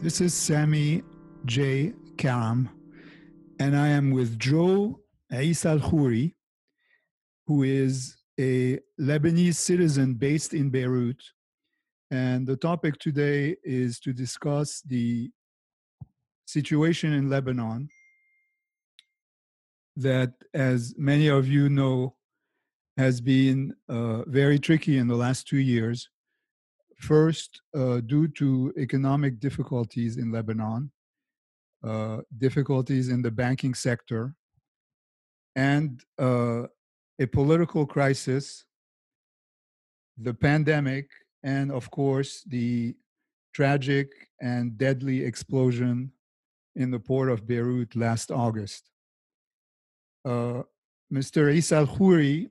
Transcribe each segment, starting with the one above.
This is Sami J. Karam, and I am with Joe Issa Khoury, who is a Lebanese citizen based in Beirut. And the topic today is to discuss the situation in Lebanon that, as many of you know, has been uh, very tricky in the last two years First, uh, due to economic difficulties in Lebanon, uh, difficulties in the banking sector, and uh, a political crisis, the pandemic, and of course, the tragic and deadly explosion in the port of Beirut last August. Uh, Mr. Issa El Khoury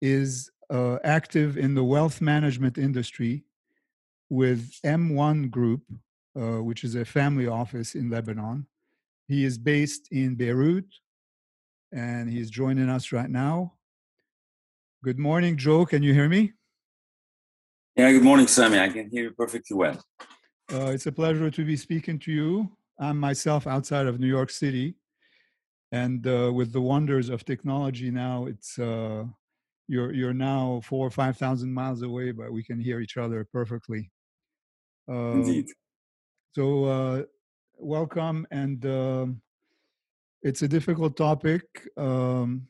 is uh, active in the wealth management industry with M1 Group, uh, which is a family office in Lebanon. He is based in Beirut and he's joining us right now. Good morning, Joe. Can you hear me? Yeah, good morning, Sami. I can hear you perfectly well. Uh, it's a pleasure to be speaking to you. I'm myself outside of New York City. And uh, with the wonders of technology now, it's uh, you're you're now four or five thousand miles away, but we can hear each other perfectly. Um, Indeed. So uh, welcome, and um, it's a difficult topic, um,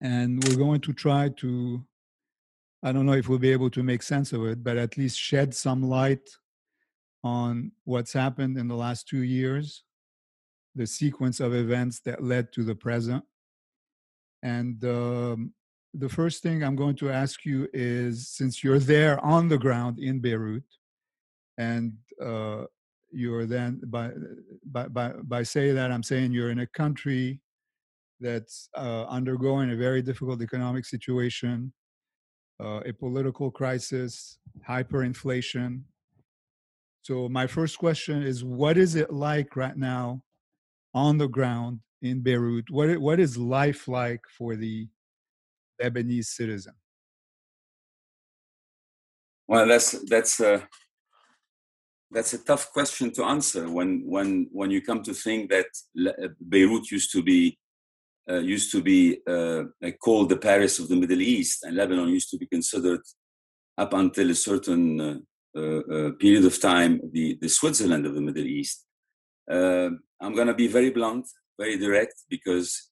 and we're going to try to. I don't know if we'll be able to make sense of it, but at least shed some light on what's happened in the last two years, the sequence of events that led to the present, and um, the first thing I'm going to ask you is since you're there on the ground in Beirut, and uh, you're then by by by by saying that I'm saying you're in a country that's uh, undergoing a very difficult economic situation, uh, a political crisis, hyperinflation. So my first question is, what is it like right now on the ground in Beirut? What what is life like for the Lebanese citizen? Well, that's that's a that's a tough question to answer when when when you come to think that uh, Beirut used to be uh, used to be uh, called the Paris of the Middle East, and Lebanon used to be considered up until a certain uh, uh, uh period of time the the Switzerland of the Middle East. I'm going to be very blunt, very direct, because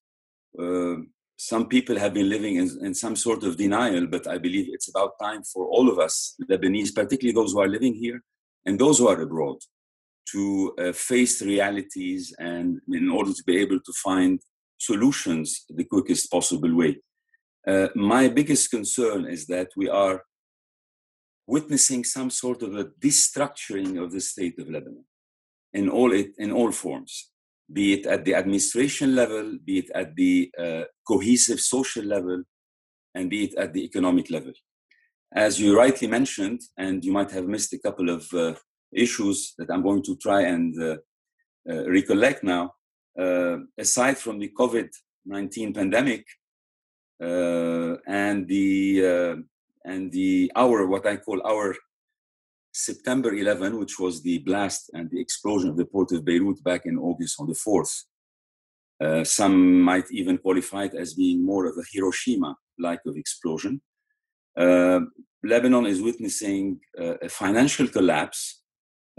some people have been living in, in, some sort of denial, but I believe it's about time for all of us, Lebanese, particularly those who are living here and those who are abroad, to uh, face realities and in order to be able to find solutions the quickest possible way. Uh, my biggest concern is that we are witnessing some sort of a destructuring of the state of Lebanon in all it in all forms be it at the administration level, be it at the uh, cohesive social level, and be it at the economic level. As you rightly mentioned, and you might have missed a couple of uh, issues that I'm going to try and uh, uh recollect now, uh, aside from the COVID 19 pandemic uh, and the and the our what I call our September 11, which was the blast and the explosion of the port of Beirut back in August on the 4th. Uh, some might even qualify it as being more of a Hiroshima like of explosion. Uh, Lebanon is witnessing uh, a financial collapse.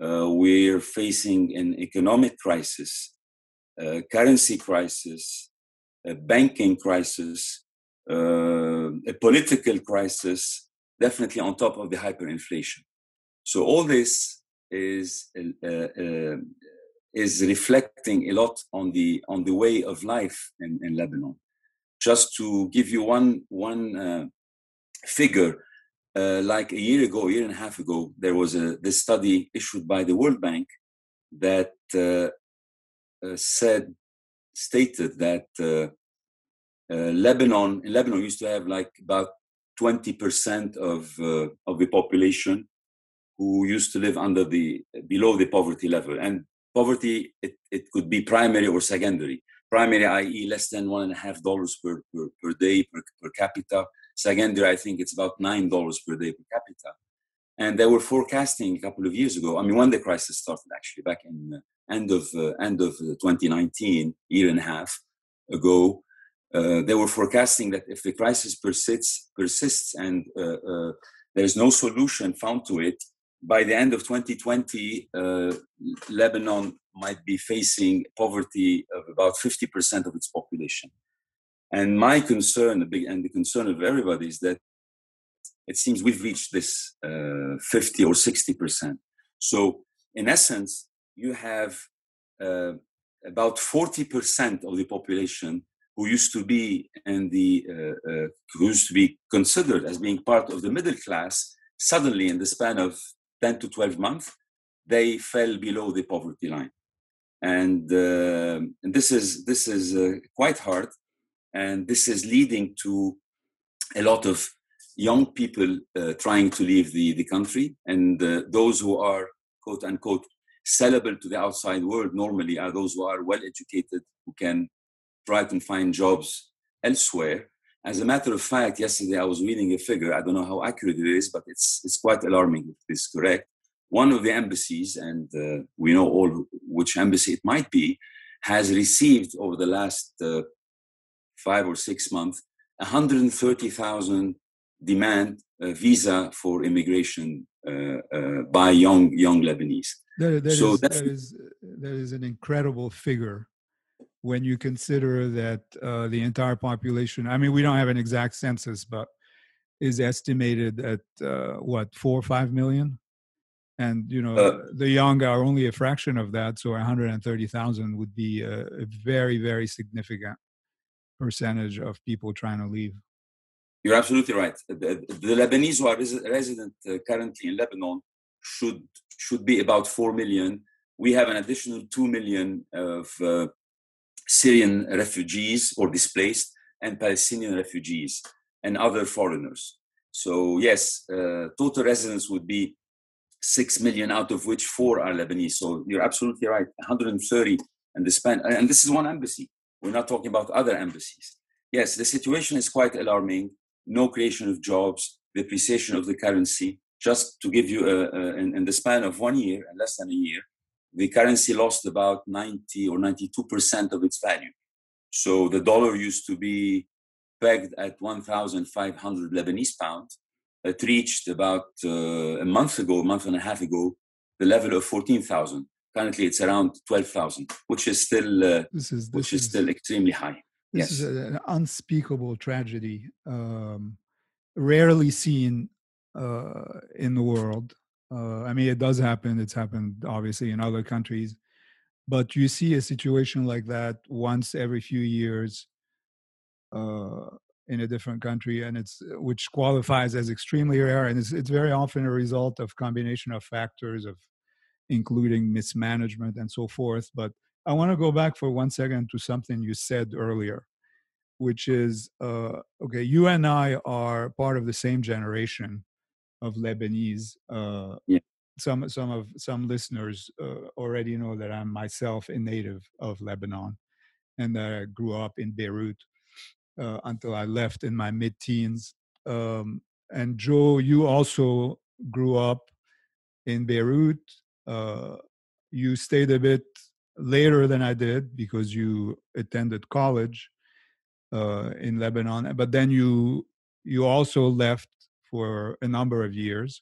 Uh, we're facing an economic crisis, a currency crisis, a banking crisis, uh, a political crisis, definitely on top of the hyperinflation. So all this is uh, uh, is reflecting a lot on the on the way of life in, in Lebanon. Just to give you one one uh, figure, uh, like a year ago, a year and a half ago, there was a this study issued by the World Bank that uh, uh, said stated that Lebanon Lebanon used to have like about 20% of of the population who used to live under the below the poverty level. And poverty it, it could be primary or secondary. Primary i.e less than one and a half dollars per, per, per day per, per capita. Secondary i think it's about nine dollars per day per capita. And they were forecasting a couple of years ago. I mean, when the crisis started, actually, back in uh, end of uh, end of uh, 2019, year and a half ago, uh, they were forecasting that if the crisis persists persists and uh, uh, there is no solution found to it, by the end of 2020, Lebanon might be facing poverty of about 50% of its population. And my concern, and the concern of everybody, is that it seems we've reached this uh, 50 or 60%. So, in essence, you have uh, about 40% of the population who used to be in the uh, uh, who used to be considered as being part of the middle class suddenly in the span of 10 to 12 months they fell below the poverty line. And, uh, and this is this is uh, quite hard. And this is leading to a lot of young people uh, trying to leave the, the country, and uh, those who are quote unquote sellable to the outside world normally are those who are well educated, who can try to find jobs elsewhere. As a matter of fact, yesterday I was reading a figure. I don't know how accurate it is, but it's it's quite alarming. If it's correct. One of the embassies, and uh, we know all which embassy it might be, has received over the last uh, five or six months 130,000 demand a visa for immigration uh, uh, by young young Lebanese. So is, that is that is an incredible figure when you consider that uh, the entire population. I mean, we don't have an exact census, but is estimated at uh, what four or five million, and you know uh, the young are only a fraction of that. So 130,000 would be a, a very very significant percentage of people trying to leave. You're absolutely right. The, the Lebanese who are resident uh, currently in Lebanon should should be about four million. We have an additional two million of uh, Syrian refugees or displaced and Palestinian refugees and other foreigners. So yes, uh, total residents would be six million, out of which four are Lebanese. So you're absolutely right. 130 and the span, and this is one embassy. We're not talking about other embassies. Yes, the situation is quite alarming no creation of jobs, depreciation of the currency. Just to give you, a, a, in, in, the span of one year, and less than a year, the currency lost about 90 or 92% of its value. So the dollar used to be pegged at 1,500 Lebanese pound. It reached about uh, a month ago, a month and a half ago, the level of 14,000. Currently, it's around 12,000, which is still uh, this is, this which is, is still extremely high. This yes. is an unspeakable tragedy, um, rarely seen uh, in the world. Uh, I mean, it does happen. It's happened obviously in other countries, but you see a situation like that once every few years uh, in a different country, and it's which qualifies as extremely rare, and it's it's very often a result of combination of factors of including mismanagement and so forth. But I want to go back for one second to something you said earlier, which is uh, okay, you and I are part of the same generation of Lebanese. Uh, yeah. Some some of some listeners uh, already know that I'm myself a native of Lebanon, and that I grew up in Beirut uh, until I left in my mid-teens. Um, and Joe, you also grew up in Beirut. Uh, you stayed a bit later than I did because you attended college uh, in Lebanon, but then you you also left for a number of years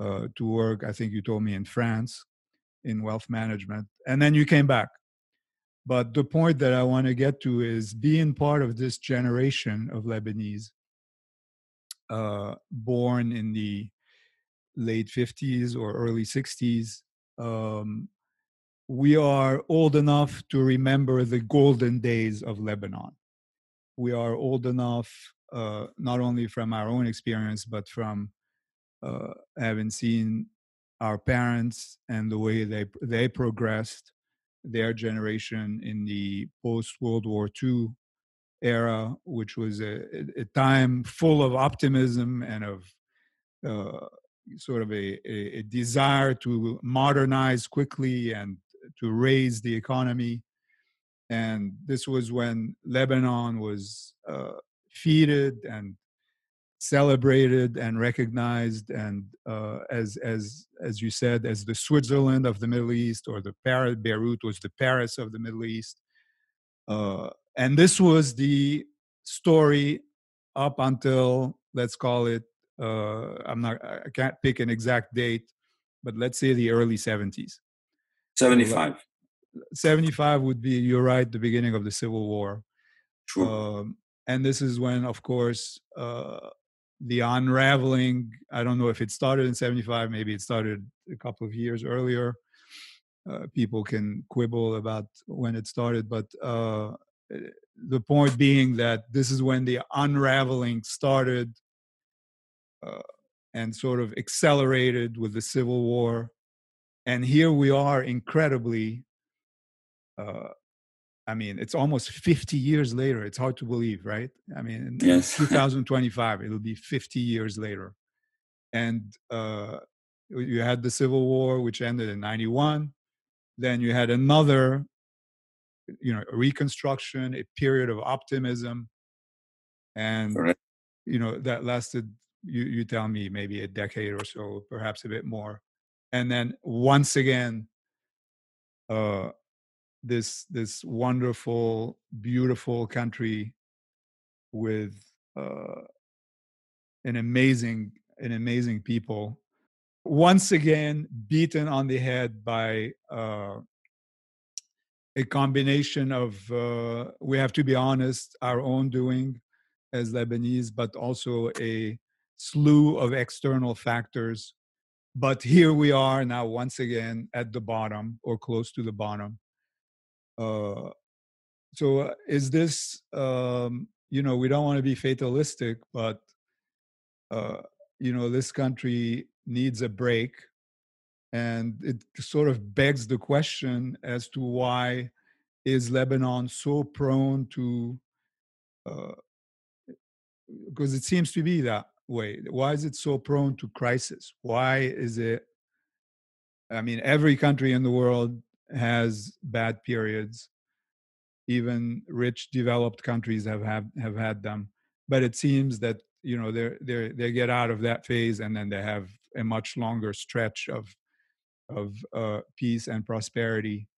uh, to work. I think you told me in France in wealth management, and then you came back. But the point that I want to get to is being part of this generation of Lebanese uh, born in the late 50s or early 60s. Um, we are old enough to remember the golden days of Lebanon. We are old enough, uh, not only from our own experience, but from uh, having seen our parents and the way they they progressed, their generation in the post World War II era, which was a, a, time full of optimism and of uh, sort of a, a, desire to modernize quickly and to raise the economy. And this was when Lebanon was uh, feted and celebrated and recognized and uh, as as as you said as the Switzerland of the Middle East or the Paris Beirut was the Paris of the Middle East uh, and this was the story up until let's call it uh, I'm not I can't pick an exact date but let's say the early 70s 75 75 would be you're right the beginning of the civil war. True. um, and this is when of course uh, the unraveling i don't know if it started in 75 maybe it started a couple of years earlier. Uh, people can quibble about when it started but uh, eh, the point being that this is when the unraveling started uh, and sort of accelerated with the civil war. And here we are incredibly uh, I mean, it's almost 50 years later. It's hard to believe, right? I mean, in Yes. 2025, it'll be 50 years later. And uh, you had the Civil War, which ended in 91. Then you had another, you know, reconstruction, a period of optimism. And, Correct. you know, that lasted, you, you tell me, maybe a decade or so, perhaps a bit more. And then once again, uh, this this wonderful, beautiful country with uh, an amazing an amazing people. Once again, beaten on the head by uh, a combination of uh, we have to be honest, our own doing as Lebanese, but also a slew of external factors. But here we are now, once again, at the bottom or close to the bottom uh, so uh, is this um, you know we don't want to be fatalistic but uh, you know this country needs a break and it sort of begs the question as to why is lebanon so prone to because uh, it seems to be that way. Why is it so prone to crisis? Why is it i mean every country in the world has bad periods. Even rich developed countries have have, have had them, but it seems that you know they they they get out of that phase and then they have a much longer stretch of of uh, peace and prosperity.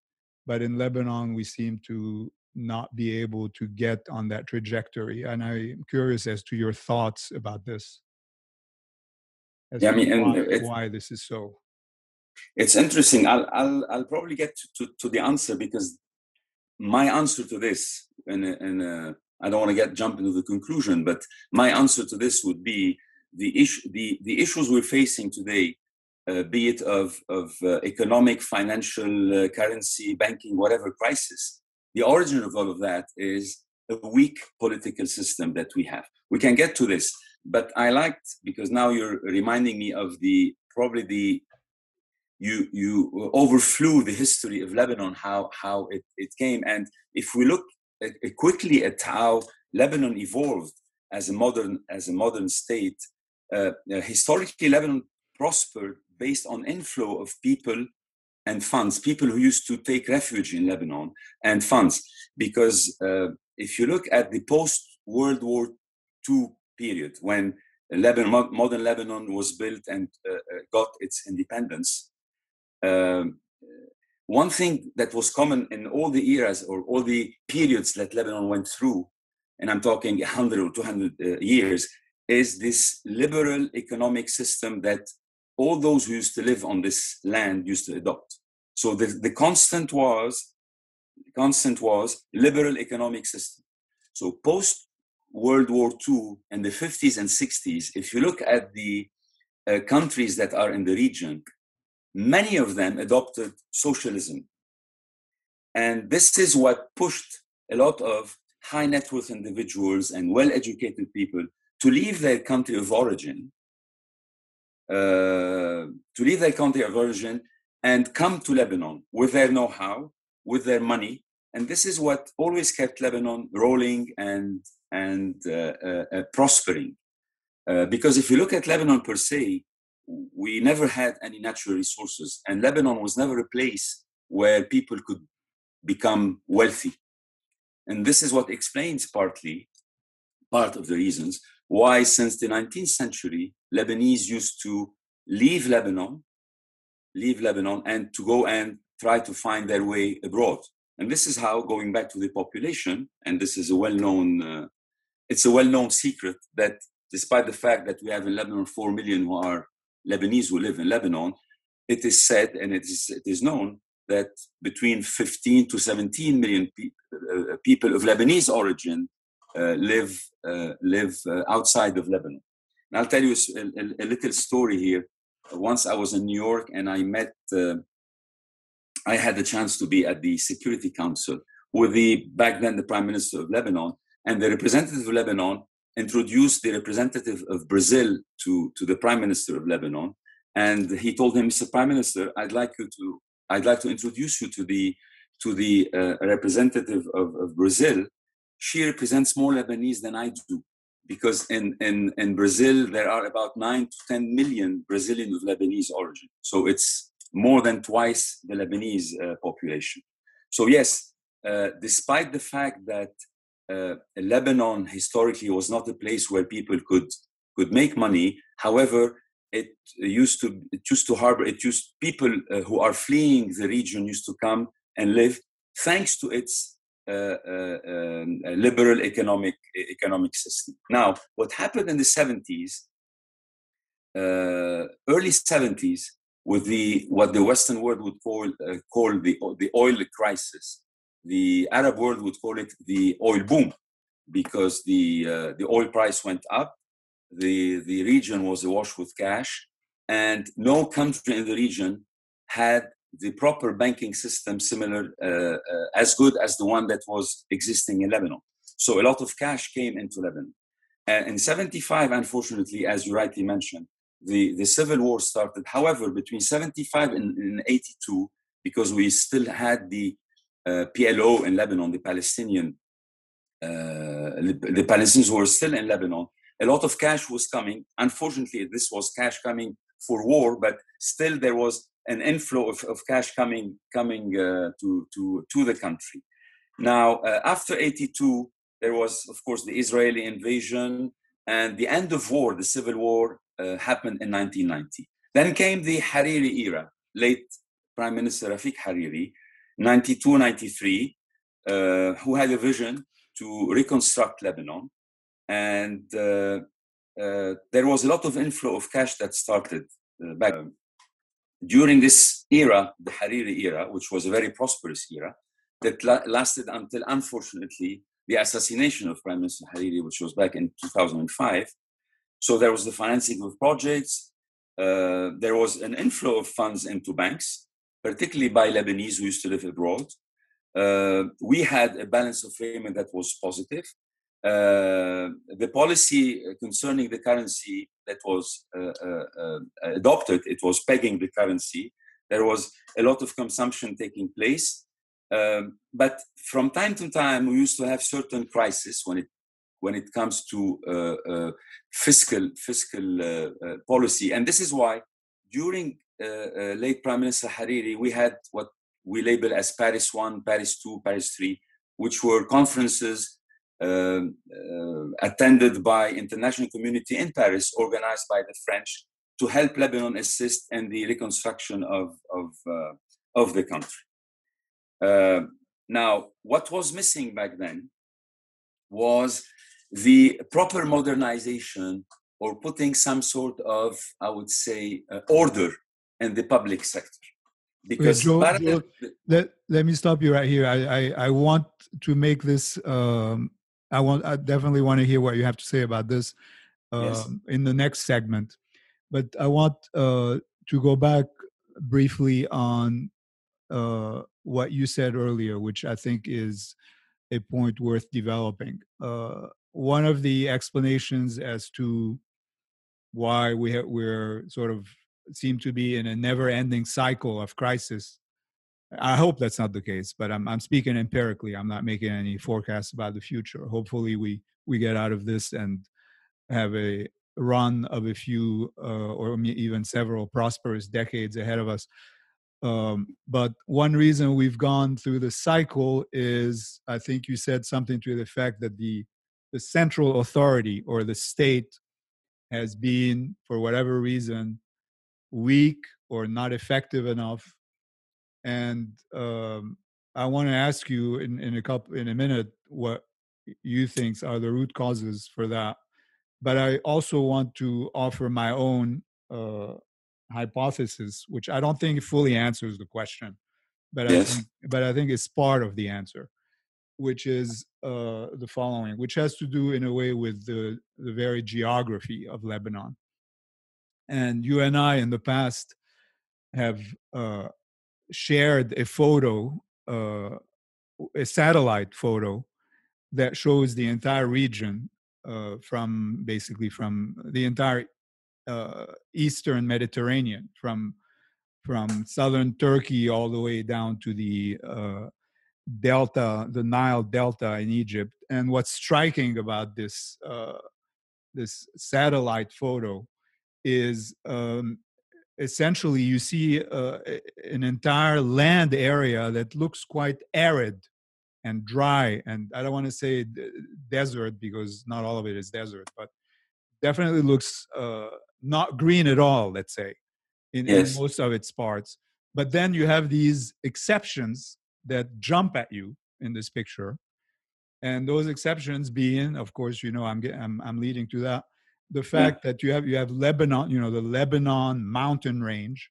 But in Lebanon, we seem to not be able to get on that trajectory. And I'm curious as to your thoughts about this. yeah, I mean, why, why this is so it's interesting. I'll, I'll, I'll probably get to, to, to, the answer because my answer to this, and, and uh, I don't want to get jump into the conclusion, but my answer to this would be the issue, the, the issues we're facing today, uh, be it of, of uh, economic, financial, uh, currency, banking, whatever crisis. The origin of all of that is a weak political system that we have. We can get to this, but I liked because now you're reminding me of the probably the you you overflew the history of Lebanon, how how it, it came, and if we look at, quickly at how Lebanon evolved as a modern as a modern state, uh, uh, historically Lebanon prospered based on inflow of people and funds, people who used to take refuge in Lebanon and funds, because uh, if you look at the post World War II period when Lebanon, modern Lebanon was built and uh, uh, got its independence, um, one thing that was common in all the eras or all the periods that Lebanon went through, and I'm talking 100 or 200 uh, years, is this liberal economic system that all those who used to live on this land used to adopt. So the, the constant was constant was liberal economic system. So post World War II and the 50s and 60s, if you look at the uh, countries that are in the region, many of them adopted socialism. And this is what pushed a lot of high net worth individuals and well educated people to leave their country of origin, uh, to leave their country of origin and come to Lebanon with their know how, with their money. And this is what always kept Lebanon rolling and, and uh, uh, uh prospering. Uh, because if you look at Lebanon per se, we never had any natural resources, and Lebanon was never a place where people could become wealthy. And this is what explains partly, part of the reasons why, since the 19th century, Lebanese used to leave Lebanon, leave Lebanon, and to go and try to find their way abroad. And this is how, going back to the population, and this is a well-known, uh, it's a well-known secret that despite the fact that we have in Lebanon 4 million who are Lebanese who live in Lebanon, it is said and it is, it is known that between 15 to 17 million pe- uh, people of Lebanese origin uh, live, uh, live uh, outside of Lebanon. And I'll tell you a, a, a, little story here. Once I was in New York and I met, uh, I had the chance to be at the Security Council with the back then the Prime Minister of Lebanon and the representative of Lebanon introduced the representative of Brazil to, to the Prime Minister of Lebanon. And he told him, Mr. Prime Minister, I'd like you to, I'd like to introduce you to the, to the uh, representative of, of Brazil. She represents more Lebanese than I do. Because in, in, in Brazil, there are about nine to 10 million Brazilians of Lebanese origin. So it's more than twice the Lebanese uh, population. So, yes, uh, despite the fact that uh, Lebanon historically was not a place where people could could make money. However, it used to it used to harbor it used people uh, who are fleeing the region used to come and live thanks to its uh, uh um, liberal economic economic system. Now, what happened in the 70s, uh, early 70s, with the what the Western world would call uh, call the the oil crisis, the Arab world would call it the oil boom because the, uh, the oil price went up, the, the region was awash with cash, and no country in the region had the proper banking system similar, uh, uh, as good as the one that was existing in Lebanon. So a lot of cash came into Lebanon. In 75, unfortunately, as you rightly mentioned, the, the civil war started. However, between 75 and, and 82, because we still had the PLO in Lebanon, the Palestinian, uh, the Palestinians were still in Lebanon. A lot of cash was coming. Unfortunately, this was cash coming for war, but still there was an inflow of, of cash coming coming uh, to, to, to the country. Now, uh, after 82, there was, of course, the Israeli invasion and the end of war, the civil war, uh, happened in 1990. Then came the Hariri era, late Prime Minister Rafik Hariri, 92, 93, uh, who had a vision to reconstruct Lebanon. And uh, uh, there was a lot of inflow of cash that started uh, back. During this era, the Hariri era, which was a very prosperous era, that la- lasted until, unfortunately, the assassination of Prime Minister Hariri, which was back in 2005. So there was the financing of projects. Uh, there was an inflow of funds into banks particularly by Lebanese who used to live abroad. Uh, we had a balance of payment that was positive. Uh, the policy concerning the currency that was uh, uh, uh, adopted, it was pegging the currency. There was a lot of consumption taking place. Um, but from time to time, we used to have certain crises when it when it comes to uh, fiscal fiscal policy, and this is why during uh, uh, late Prime Minister Hariri, we had what we label as Paris 1, Paris 2, Paris 3, which were conferences um, uh, attended by international community in Paris, organized by the French, to help Lebanon assist in the reconstruction of, of, uh, of the country. Uh, now, what was missing back then was the proper modernization or putting some sort of, I would say, uh, order in the public sector. Because Joe, Joe, let, let me stop you right here. I, I, I want to make this, um, I want, I definitely want to hear what you have to say about this um, yes. in the next segment. But I want uh, to go back briefly on uh, what you said earlier, which I think is a point worth developing. Uh, one of the explanations as to why we ha- we're sort of seem to be in a never-ending cycle of crisis. I hope that's not the case, but I'm I'm speaking empirically. I'm not making any forecasts about the future. Hopefully, we we get out of this and have a run of a few uh, or even several prosperous decades ahead of us. Um, but one reason we've gone through the cycle is, I think you said something to the effect that the the central authority or the state has been, for whatever reason, weak or not effective enough. And um, I want to ask you in, in a couple in a minute what you think are the root causes for that. But I also want to offer my own uh, hypothesis, which I don't think fully answers the question, but yes. I think, but I think it's part of the answer, which is uh, the following, which has to do in a way with the the very geography of Lebanon. And you and I in the past have uh, shared a photo, uh, a satellite photo that shows the entire region uh, from basically from the entire uh, eastern Mediterranean, from from southern Turkey all the way down to the uh, delta, the Nile Delta in Egypt. And what's striking about this uh, this satellite photo is um, essentially you see uh, an entire land area that looks quite arid and dry and i don't want to say desert because not all of it is desert but definitely looks uh, not green at all let's say in, yes. in, most of its parts but then you have these exceptions that jump at you in this picture and those exceptions being of course you know i'm i'm, I'm leading to that the fact yeah. that you have you have lebanon you know the lebanon mountain range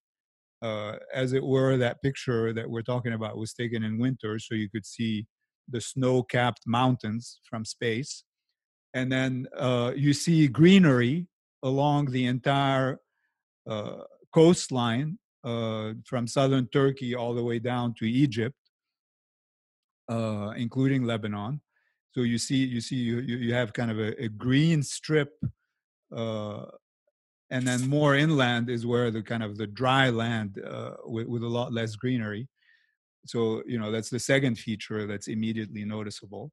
uh, as it were, that picture that we're talking about was taken in winter, so you could see the snow capped mountains from space. And then uh, you see greenery along the entire uh, coastline uh, from southern Turkey all the way down to Egypt, uh, including Lebanon. So you see, you see, you you have kind of a, a green strip, uh, and then more inland is where the kind of the dry land uh, with, with a lot less greenery so you know that's the second feature that's immediately noticeable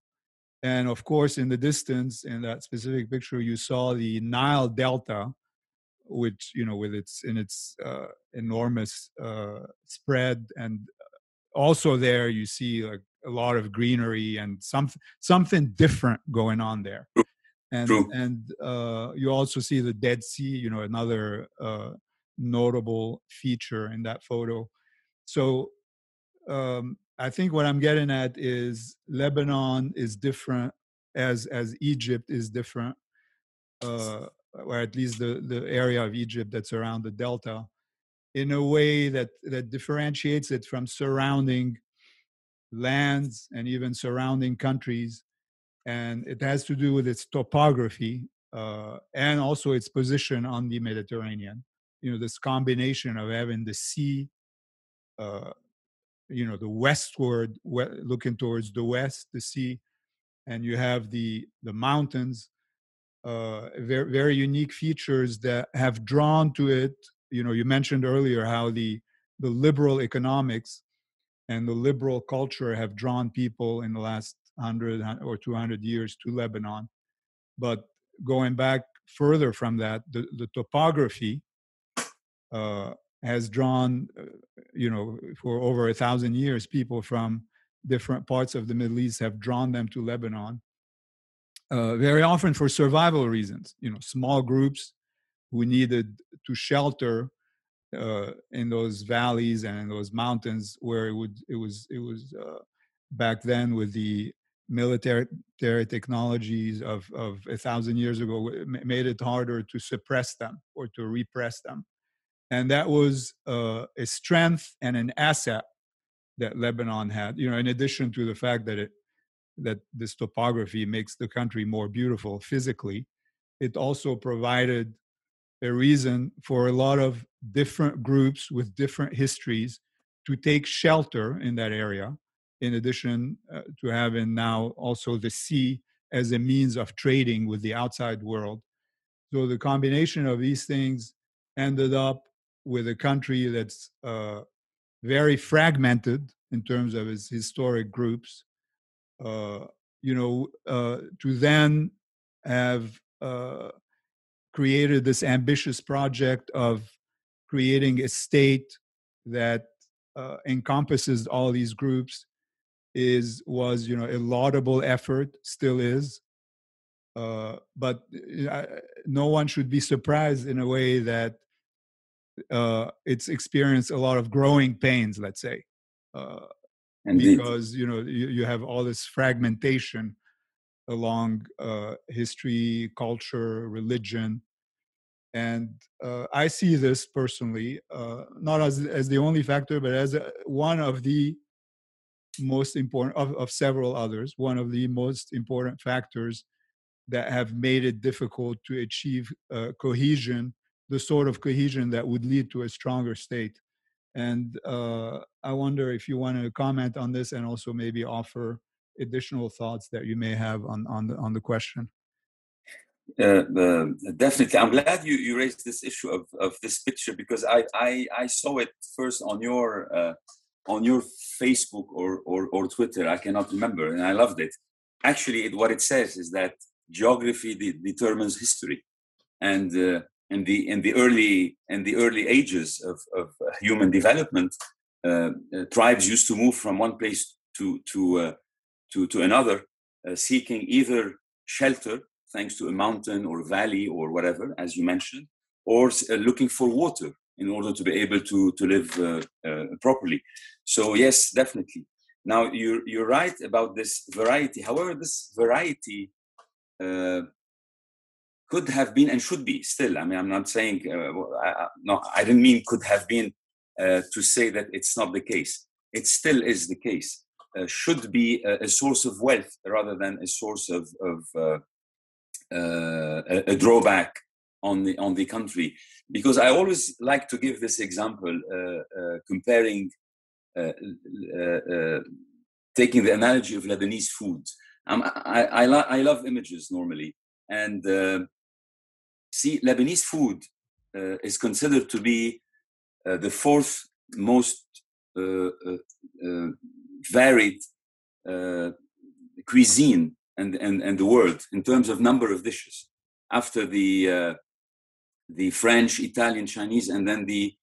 and of course in the distance in that specific picture you saw the nile delta which you know with its in its uh, enormous uh, spread and also there you see like a lot of greenery and some something different going on there and True. and uh, you also see the dead sea you know another uh, notable feature in that photo so um, I think what I'm getting at is Lebanon is different as as Egypt is different, uh, or at least the the area of Egypt that's around the delta, in a way that that differentiates it from surrounding lands and even surrounding countries, and it has to do with its topography uh, and also its position on the Mediterranean. You know, this combination of having the sea. Uh, you know the westward looking towards the west the sea and you have the the mountains uh, very very unique features that have drawn to it you know you mentioned earlier how the the liberal economics and the liberal culture have drawn people in the last 100 or 200 years to lebanon but going back further from that the, the topography uh, has drawn, uh, you know, for over a thousand years, people from different parts of the Middle East have drawn them to Lebanon. Uh, very often for survival reasons, you know, small groups who needed to shelter uh, in those valleys and in those mountains where it would it was it was uh, back then with the military technologies of of a thousand years ago made it harder to suppress them or to repress them and that was uh, a strength and an asset that Lebanon had. You know, in addition to the fact that it that this topography makes the country more beautiful physically, it also provided a reason for a lot of different groups with different histories to take shelter in that area. In addition uh, to having now also the sea as a means of trading with the outside world. So the combination of these things ended up with a country that's uh, very fragmented in terms of its historic groups, uh, you know, uh, to then have uh, created this ambitious project of creating a state that uh, encompasses all these groups is was you know a laudable effort still is uh, but uh, no one should be surprised in a way that uh, it's experienced a lot of growing pains, let's say, uh, because you know you, you, have all this fragmentation along uh, history, culture, religion, and uh, I see this personally uh, not as as the only factor, but as a, one of the most important of, of several others. One of the most important factors that have made it difficult to achieve uh, cohesion, the sort of cohesion that would lead to a stronger state. And uh, I wonder if you want to comment on this and also maybe offer additional thoughts that you may have on on the on the question. Uh, uh, definitely, I'm glad you, you raised this issue of, of this picture because I, I, I saw it first on your uh, on your Facebook or, or, or Twitter. I cannot remember, and I loved it. Actually, it, what it says is that geography de- determines history, and uh, in the in the early in the early ages of, of human development, uh, uh, tribes used to move from one place to to to, to another, seeking either shelter thanks to a mountain or a valley or whatever, as you mentioned, or uh, looking for water in order to be able to, to live uh, uh, properly. So, yes, definitely. Now, you're, you're right about this variety. However, this variety uh, could have been and should be still. I mean, I'm not saying, uh, I, no, I didn't mean could have been uh, to say that it's not the case. It still is the case. Should be a, a, source of wealth rather than a source of, of uh, a, a, drawback on the on the country because I always like to give this example uh, uh, comparing taking the analogy of Lebanese food. Um, I, I, lo- I, love images normally. And uh, see, Lebanese food uh, is considered to be uh, the fourth most varied cuisine and, and, and the world in terms of number of dishes after the, uh, the French, Italian, Chinese, and then the,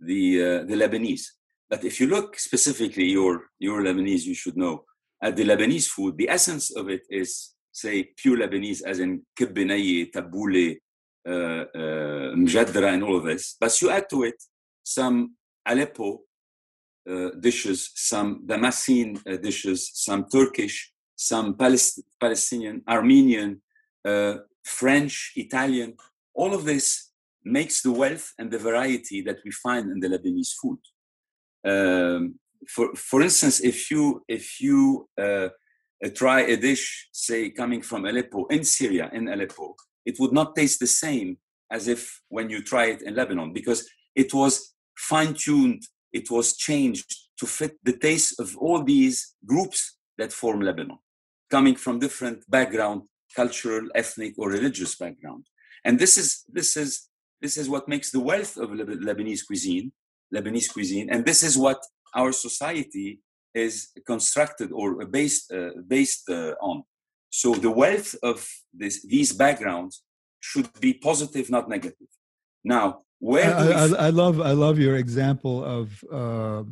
the, uh, the Lebanese. But if you look specifically, your, your Lebanese, you should know, at the Lebanese food, the essence of it is, say, pure Lebanese, as in kibbeh nayyeh, tabouleh, uh, uh, mjadra, and all of this. But you add to it some Aleppo uh, dishes, some Damascene uh, dishes, some Turkish, some Palest- Palestinian, Armenian, uh, French, Italian. All of this makes the wealth and the variety that we find in the Lebanese food. Um, for, for instance, if you if you uh, try a dish, say coming from Aleppo in Syria, in Aleppo, it would not taste the same as if when you try it in Lebanon because it was fine tuned, it was changed to fit the taste of all these groups that form Lebanon, coming from different background, cultural, ethnic, or religious background. And this is this is this is what makes the wealth of Lebanese cuisine, Lebanese cuisine, and this is what our society is constructed or based uh, based uh, on. So the wealth of this, these backgrounds should be positive, not negative. Now, where I, I, I, love I love your example of uh,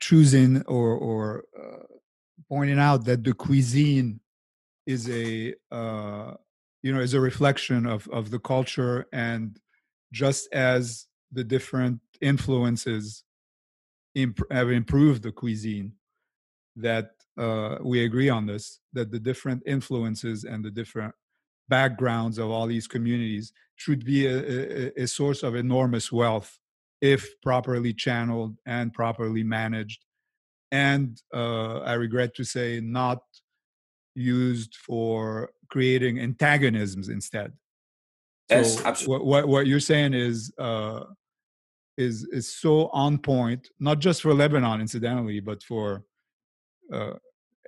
choosing or or uh, pointing out that the cuisine is a uh, you know is a reflection of of the culture and just as the different influences imp- have improved the cuisine that uh, we agree on this that the different influences and the different backgrounds of all these communities should be a, a, a source of enormous wealth if properly channeled and properly managed and uh, I regret to say, not used for creating antagonisms instead. Yes, so absolutely. What, what you're saying is uh, is is so on point, not just for Lebanon, incidentally, but for uh,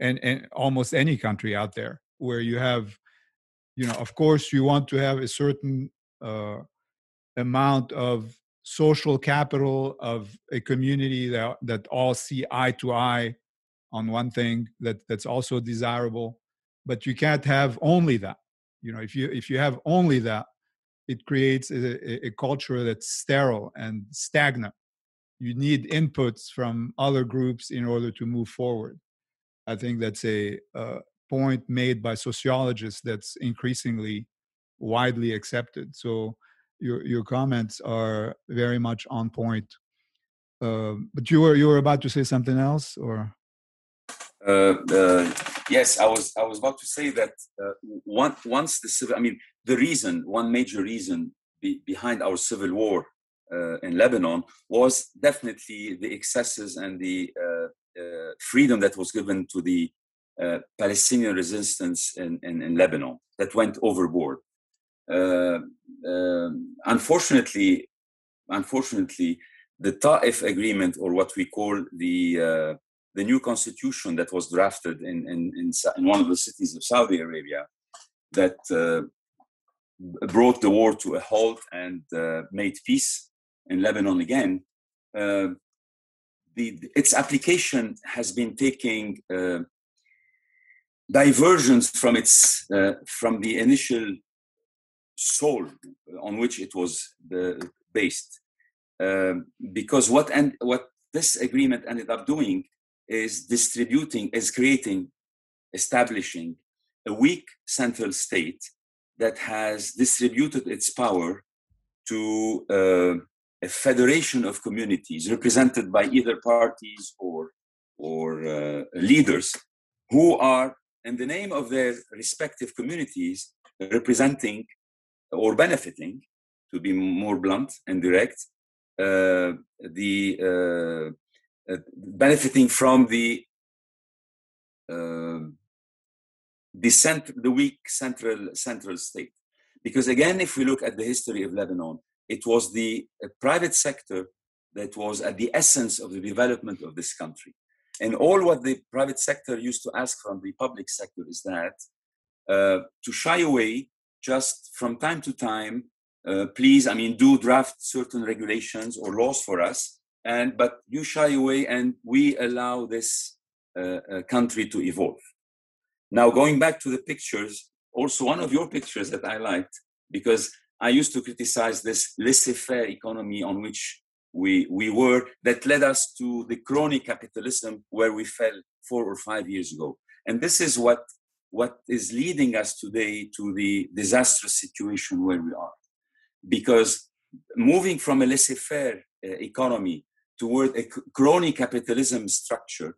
and and almost any country out there where you have, you know, of course, you want to have a certain uh, amount of social capital of a community that, that all see eye to eye on one thing that that's also desirable but you can't have only that. You know if you if you have only that it creates a, a culture that's sterile and stagnant. You need inputs from other groups in order to move forward. I think that's a uh, point made by sociologists that's increasingly widely accepted. So your your comments are very much on point. Uh, but you were you were about to say something else, or? Uh, uh, yes, I was I was about to say that uh, one, once the civil, I mean, the reason, one major reason be, behind our civil war uh, in Lebanon was definitely the excesses and the uh, freedom that was given to the Palestinian resistance in, in, in, Lebanon that went overboard. unfortunately, unfortunately, the Ta'if agreement, or what we call the the new constitution that was drafted in, in, in, in, one of the cities of Saudi Arabia that uh, brought the war to a halt and uh, made peace in Lebanon again, uh, the, its application has been taking uh, diversions from its uh, from the initial soul on which it was based. Um, because what and what this agreement ended up doing is distributing, is creating, establishing a weak central state that has distributed its power to uh, a federation of communities represented by either parties or, or uh, leaders who are, in the name of their respective communities, representing or benefiting, to be more blunt and direct, uh, the uh, uh, benefiting from the uh, the, cent- the weak central central state. Because again, if we look at the history of Lebanon, it was the uh, private sector that was at the essence of the development of this country. And all what the private sector used to ask from the public sector is that uh, to shy away just from time to time, uh, please, I mean, do draft certain regulations or laws for us and but you shy away and we allow this uh, uh, country to evolve. Now going back to the pictures also one of your pictures that i liked because i used to criticize this laissez-faire economy on which we, we were that led us to the crony capitalism where we fell four or five years ago and this is what what is leading us today to the disastrous situation where we are because moving from a laissez-faire uh, economy toward a crony capitalism structure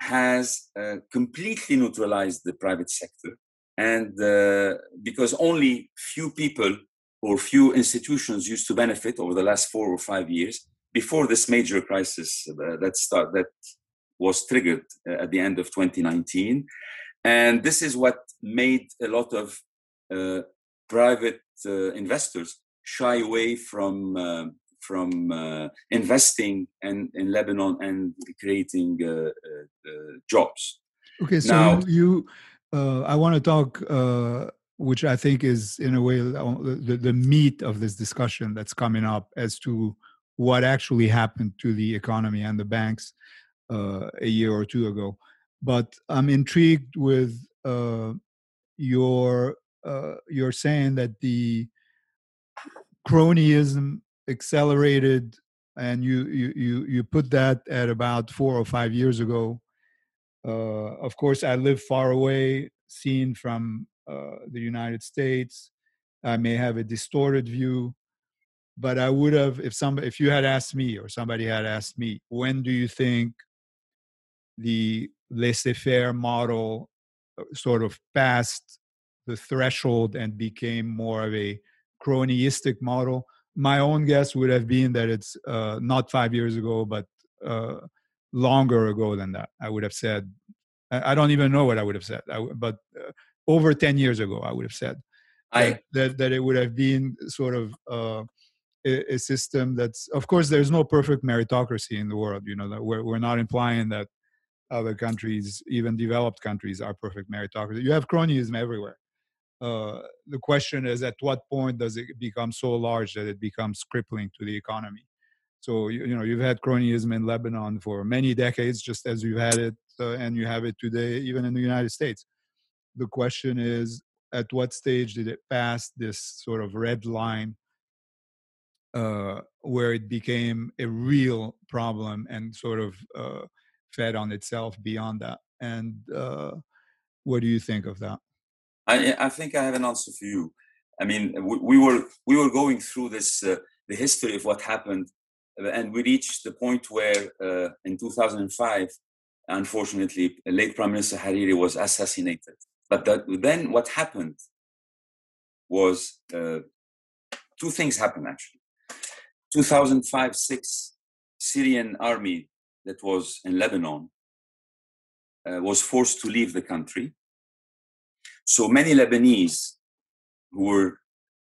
has uh, completely neutralized the private sector. And uh, because only few people or few institutions used to benefit over the last four or five years before this major crisis uh, that start, that was triggered uh, at the end of 2019, and this is what made a lot of uh, private uh, investors shy away from from uh, investing in, in Lebanon and creating uh, uh, uh jobs. Okay, so now, you, uh, I want to talk, uh, which I think is in a way the, the meat of this discussion that's coming up as to what actually happened to the economy and the banks a year or two ago. But I'm intrigued with your you're saying that the cronyism accelerated and you you you you put that at about four or five years ago. Uh, of course i live far away seen from uh, the united states. I may have a distorted view but i would have if some if you had asked me or somebody had asked me when do you think the laissez-faire model uh, sort of passed the threshold and became more of a cronyistic model my own guess would have been that it's uh, not five years ago, but uh, longer ago than that. I would have said, I don't even know what I would have said, I, but uh, over 10 years ago, I would have said I, that, that, that, it would have been sort of uh, a, system that's, of course, there's no perfect meritocracy in the world. You know, that we're, we're not implying that other countries, even developed countries, are perfect meritocracy. You have cronyism everywhere uh, the question is at what point does it become so large that it becomes crippling to the economy so you, you know you've had cronyism in lebanon for many decades just as you've had it uh, and you have it today even in the united states the question is at what stage did it pass this sort of red line uh, where it became a real problem and sort of uh, fed on itself beyond that and uh, what do you think of that? I, I think I have an answer for you. I mean, we, we were we were going through this uh, the history of what happened, uh, and we reached the point where in 2005, unfortunately, late Prime Minister Hariri was assassinated. But that, then what happened was two things happened actually. 2005-6 Syrian army that was in Lebanon uh, was forced to leave the country. So many Lebanese who were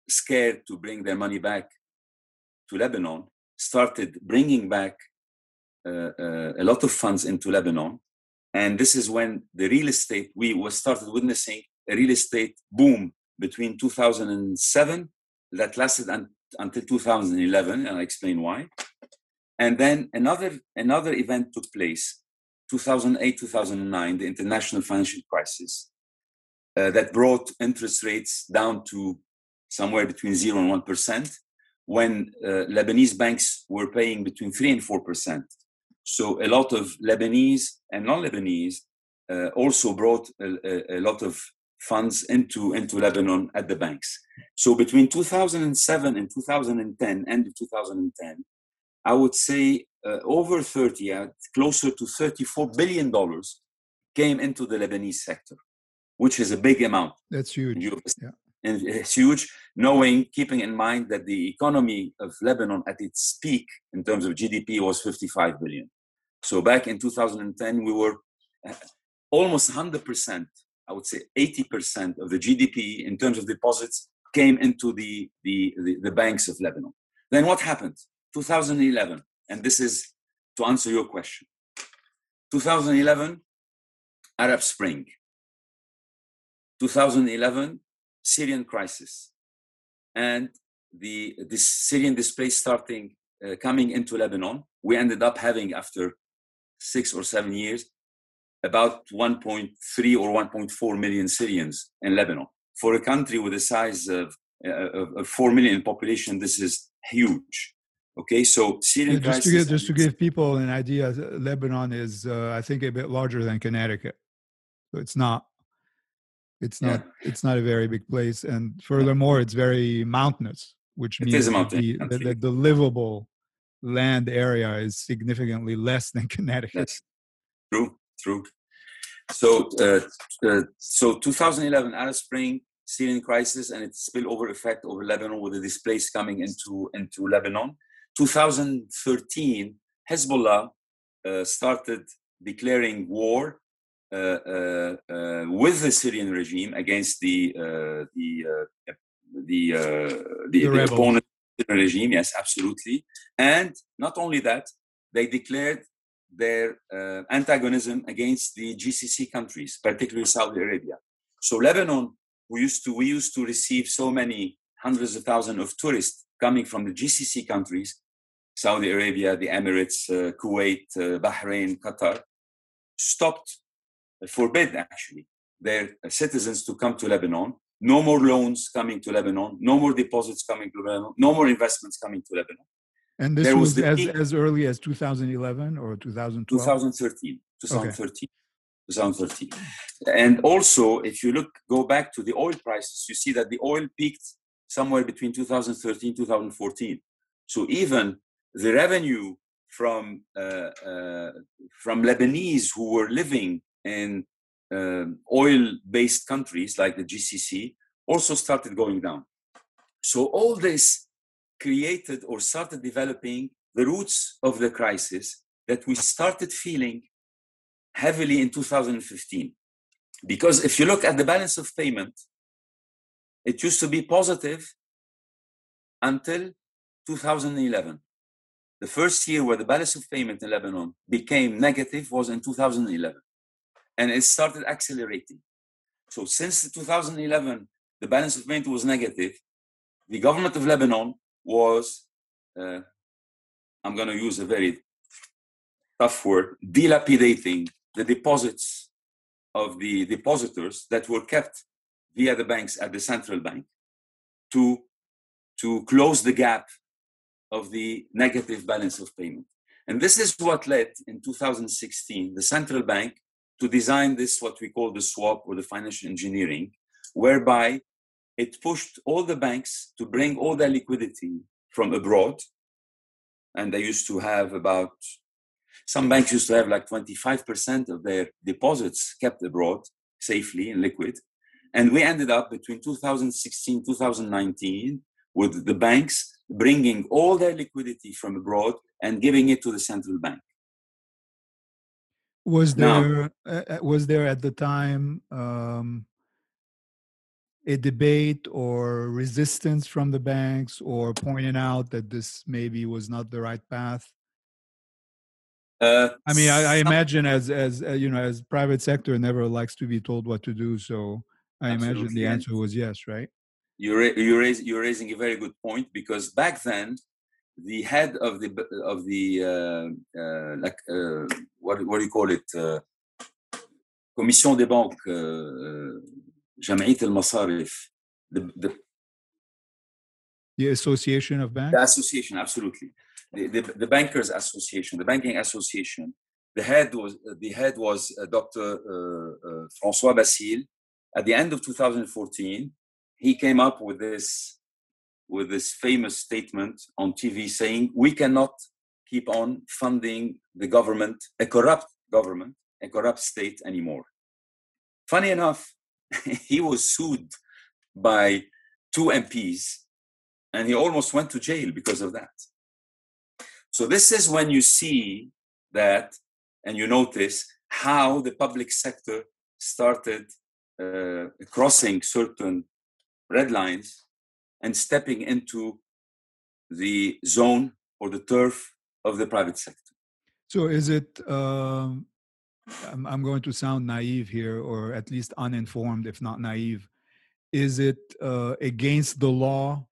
scared to bring their money back to Lebanon started bringing back uh, uh, a lot of funds into Lebanon. And this is when the real estate, we was started witnessing a real estate boom between 2007 that lasted un- until 2011, and I'll explain why. And then another, another event took place, 2008, 2009, the international financial crisis, uh, that brought interest rates down to somewhere between 0 and 1%, when uh, Lebanese banks were paying between 3 and 4%. So a lot of Lebanese and non-Lebanese uh, also brought a, a, a, lot of funds into, into Lebanon at the banks. So between 2007 and 2010, end of 2010, I would say uh, over 30, uh, closer to 34 billion dollars came into the Lebanese sector, which is a big amount. That's huge. Yeah. And it's huge, knowing, keeping in mind that the economy of Lebanon at its peak in terms of GDP was 55 billion. So back in 2010, we were uh, almost 100%, I would say 80% of the GDP in terms of deposits came into the, the, the, the banks of Lebanon. Then what happened? 2011, and this is to answer your question. 2011, Arab Spring. 2011, Syrian crisis. And the this Syrian displaced starting uh, coming into Lebanon, we ended up having after six or seven years about 1.3 or 1.4 million Syrians in Lebanon. For a country with the size of, uh, of 4 million population, this is huge. Okay, so Syrian yeah, just to give just to give people an idea, Lebanon is uh, I think a bit larger than Connecticut, so it's not it's not yeah. it's not a very big place, and furthermore, it's very mountainous, which it means the, the, the, livable land area is significantly less than Connecticut. Yes. True, true. So, uh, uh, so 2011 Arab Spring, Syrian crisis, and its spillover effect over Lebanon with the displaced coming into into Lebanon 2013, Hezbollah uh, started declaring war uh, uh, uh with the Syrian regime against the uh, the uh, the the, the, the opponent regime. Yes, absolutely. And not only that, they declared their antagonism against the GCC countries, particularly Saudi Arabia. So Lebanon, we used to we used to receive so many hundreds of thousands of tourists coming from the GCC countries Saudi Arabia, the Emirates, uh, Kuwait, uh, Bahrain, Qatar, stopped, uh, forbid actually, their citizens to come to Lebanon. No more loans coming to Lebanon, no more deposits coming to Lebanon, no more investments coming to Lebanon. And this there was, was as, as early as 2011 or 2012? 2013. 2013. Okay. 2013. And also, if you look, go back to the oil prices, you see that the oil peaked somewhere between 2013 2014. So even the revenue from uh, uh, from Lebanese who were living in um, oil-based countries like the GCC also started going down. So all this created or started developing the roots of the crisis that we started feeling heavily in 2015. Because if you look at the balance of payment, it used to be positive until 2011. The first year where the balance of payment in Lebanon became negative was in 2011, and it started accelerating. So since 2011, the balance of payment was negative. The government of Lebanon was, uh, I'm going to use a very tough word, dilapidating the deposits of the depositors that were kept via the banks at the central bank to, to close the gap of the negative balance of payment. And this is what led in 2016 the central bank to design this what we call the swap or the financial engineering, whereby it pushed all the banks to bring all their liquidity from abroad. And they used to have about some banks used to have like 25% of their deposits kept abroad safely and liquid. And we ended up between 2016 2019 with the banks bringing all their liquidity from abroad and giving it to the central bank. Was there now, uh, uh, was there at the time um, a debate or resistance from the banks or pointing out that this maybe was not the right path? Uh, I mean, I, I, imagine as as uh, you know, as private sector never likes to be told what to do. So I imagine the answer was yes, right? You're you raise, you're raising a very good point because back then the head of the of the uh, uh, like uh, what what do you call it uh, Commission des banques جمعية المصارف the, the the association of banks the association absolutely the, the, the bankers association the banking association the head was the head was uh, Dr. Uh, uh, François Basile. At the end of 2014, he came up with this with this famous statement on TV saying we cannot keep on funding the government, a corrupt government, a corrupt state anymore. Funny enough, he was sued by two MPs and he almost went to jail because of that. So, this is when you see that and you notice how the public sector started uh, crossing certain red lines and stepping into the zone or the turf of the private sector. So, is it? Um, I'm, I'm, going to sound naive here, or at least uninformed, if not naive. Is it uh, against the law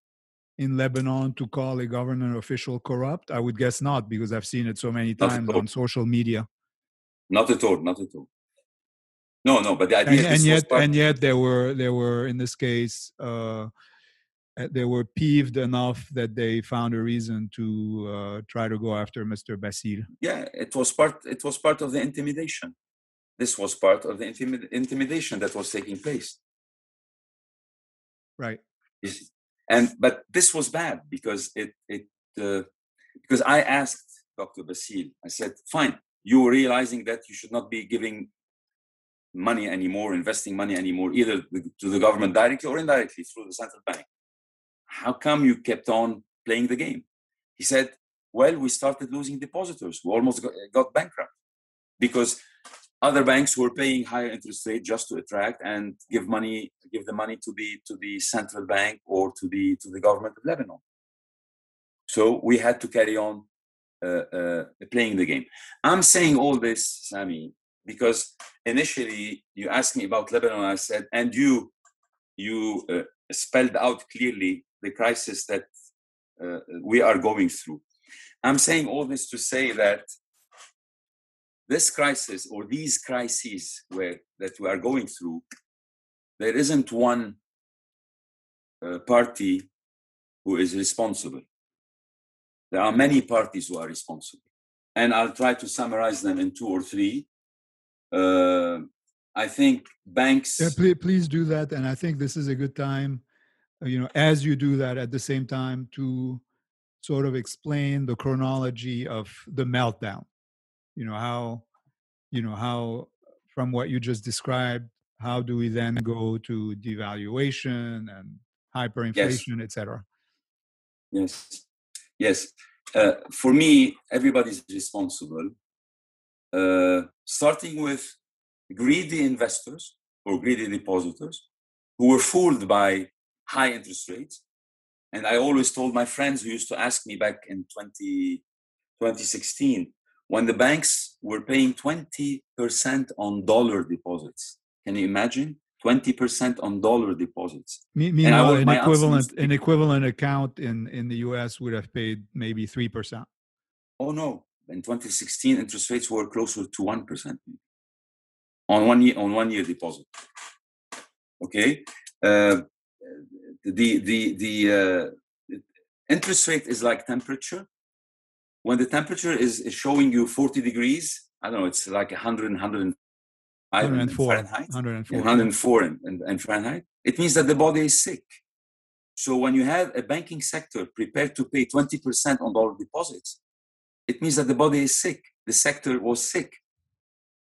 in Lebanon to call a government official corrupt? I would guess not, because I've seen it so many times on social media. Not at all. Not at all. No, no, but the idea and, and yet, and yet, there were there were in this case uh, uh, they were peeved enough that they found a reason to uh, try to go after Mr. Basile. Yeah, it was part. It was part of the intimidation. This was part of the intimid- intimidation that was taking place. Right. And but this was bad because it it uh, because I asked Dr. Basile. I said, "Fine, you are realizing that you should not be giving money anymore, investing money anymore, either to the government directly or indirectly through the central bank. How come you kept on playing the game? He said, Well, we started losing depositors. We almost got, got bankrupt because other banks were paying higher interest rate just to attract and give money, give the money to the to the central bank or to the to the government of Lebanon. So we had to carry on uh, uh, playing the game. I'm saying all this, Sami, because initially you asked me about Lebanon. I said, and you you uh, spelled out clearly the crisis that uh, we are going through. I'm saying all this to say that this crisis or these crises where that we are going through, there isn't one uh, party who is responsible. There are many parties who are responsible, and I'll try to summarize them in two or three uh, I think banks. Yeah, please, please do that, and I think this is a good time, you know, as you do that at the same time to sort of explain the chronology of the meltdown. You know how, you know how from what you just described, how do we then go to devaluation and hyperinflation, yes. etc. Yes, yes. Uh, for me, everybody's responsible uh, starting with greedy investors or greedy depositors who were fooled by high interest rates. And I always told my friends who used to ask me back in 20, 2016 when the banks were paying 20% on dollar deposits. Can you imagine? 20% on dollar deposits. Meanwhile, an equivalent, an equivalent account in, in the US would have paid maybe 3%. Oh, no in 2016 interest rates were closer to 1% on one year on one year deposit okay uh, the the the uh, interest rate is like temperature when the temperature is, is showing you 40 degrees i don't know it's like 100 100 I, 104 Fahrenheit. 104, 104 in, in, in Fahrenheit. It means that the body is sick. So when you have a banking sector prepared to pay 20% on dollar deposits, it means that the body is sick. The sector was sick.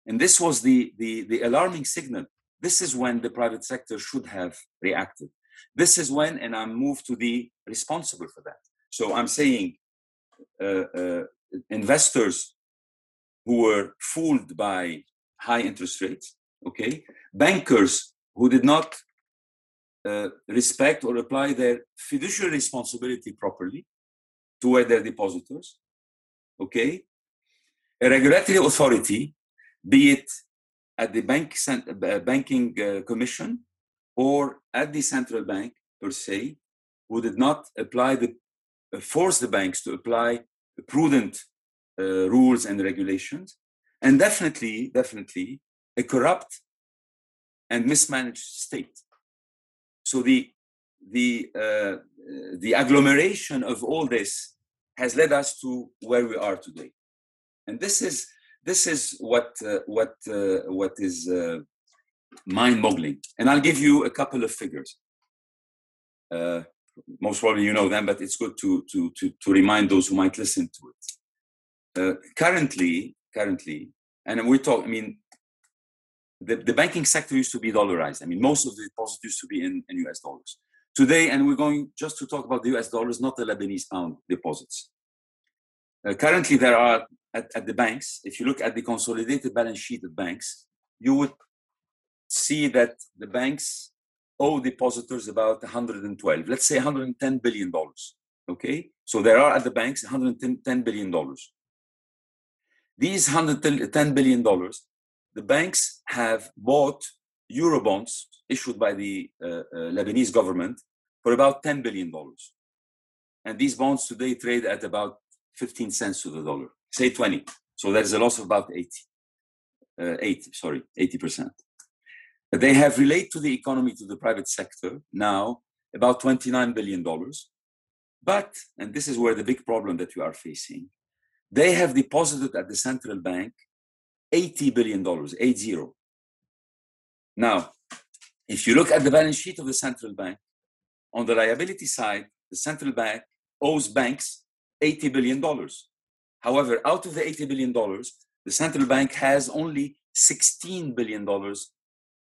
And this was the, the, the alarming signal. This is when the private sector should have reacted. This is when, and I'm moved to the responsible for that. So I'm saying uh, uh, investors who were fooled by high interest rates, okay, bankers who did not uh, respect or apply their fiduciary responsibility properly toward their depositors, okay, a regulatory authority, be it at the bank uh, banking uh, commission or at the central bank per se, who did not apply the uh, force the banks to apply prudent uh, rules and regulations, and definitely, definitely a corrupt and mismanaged state. So the the uh, the agglomeration of all this has led us to where we are today, and this is this is what uh, what uh, what is uh, mind-boggling. And I'll give you a couple of figures. Uh, most probably you know them, but it's good to to to, to remind those who might listen to it. Uh, currently, currently, and we talk. I mean, the, the banking sector used to be dollarized. I mean, most of the deposits used to be in, in US dollars. Today, and we're going just to talk about the US dollars, not the Lebanese pound deposits. Uh, currently, there are at, at the banks, if you look at the consolidated balance sheet of banks, you would see that the banks owe depositors about 112, let's say 110 billion dollars. Okay, so there are at the banks 110 billion dollars. These 110 billion dollars, the banks have bought euro bonds issued by the uh, uh, Lebanese government for about 10 billion dollars, and these bonds today trade at about 15 cents to the dollar, say 20. So there's a loss of about 80, uh, 80 sorry, 80 percent. They have related to the economy, to the private sector now about $29 billion. But, and this is where the big problem that we are facing, they have deposited at the central bank $80 billion, 80. Now, if you look at the balance sheet of the central bank, on the liability side, the central bank owes banks $80 billion. However, out of the $80 billion, the central bank has only $16 billion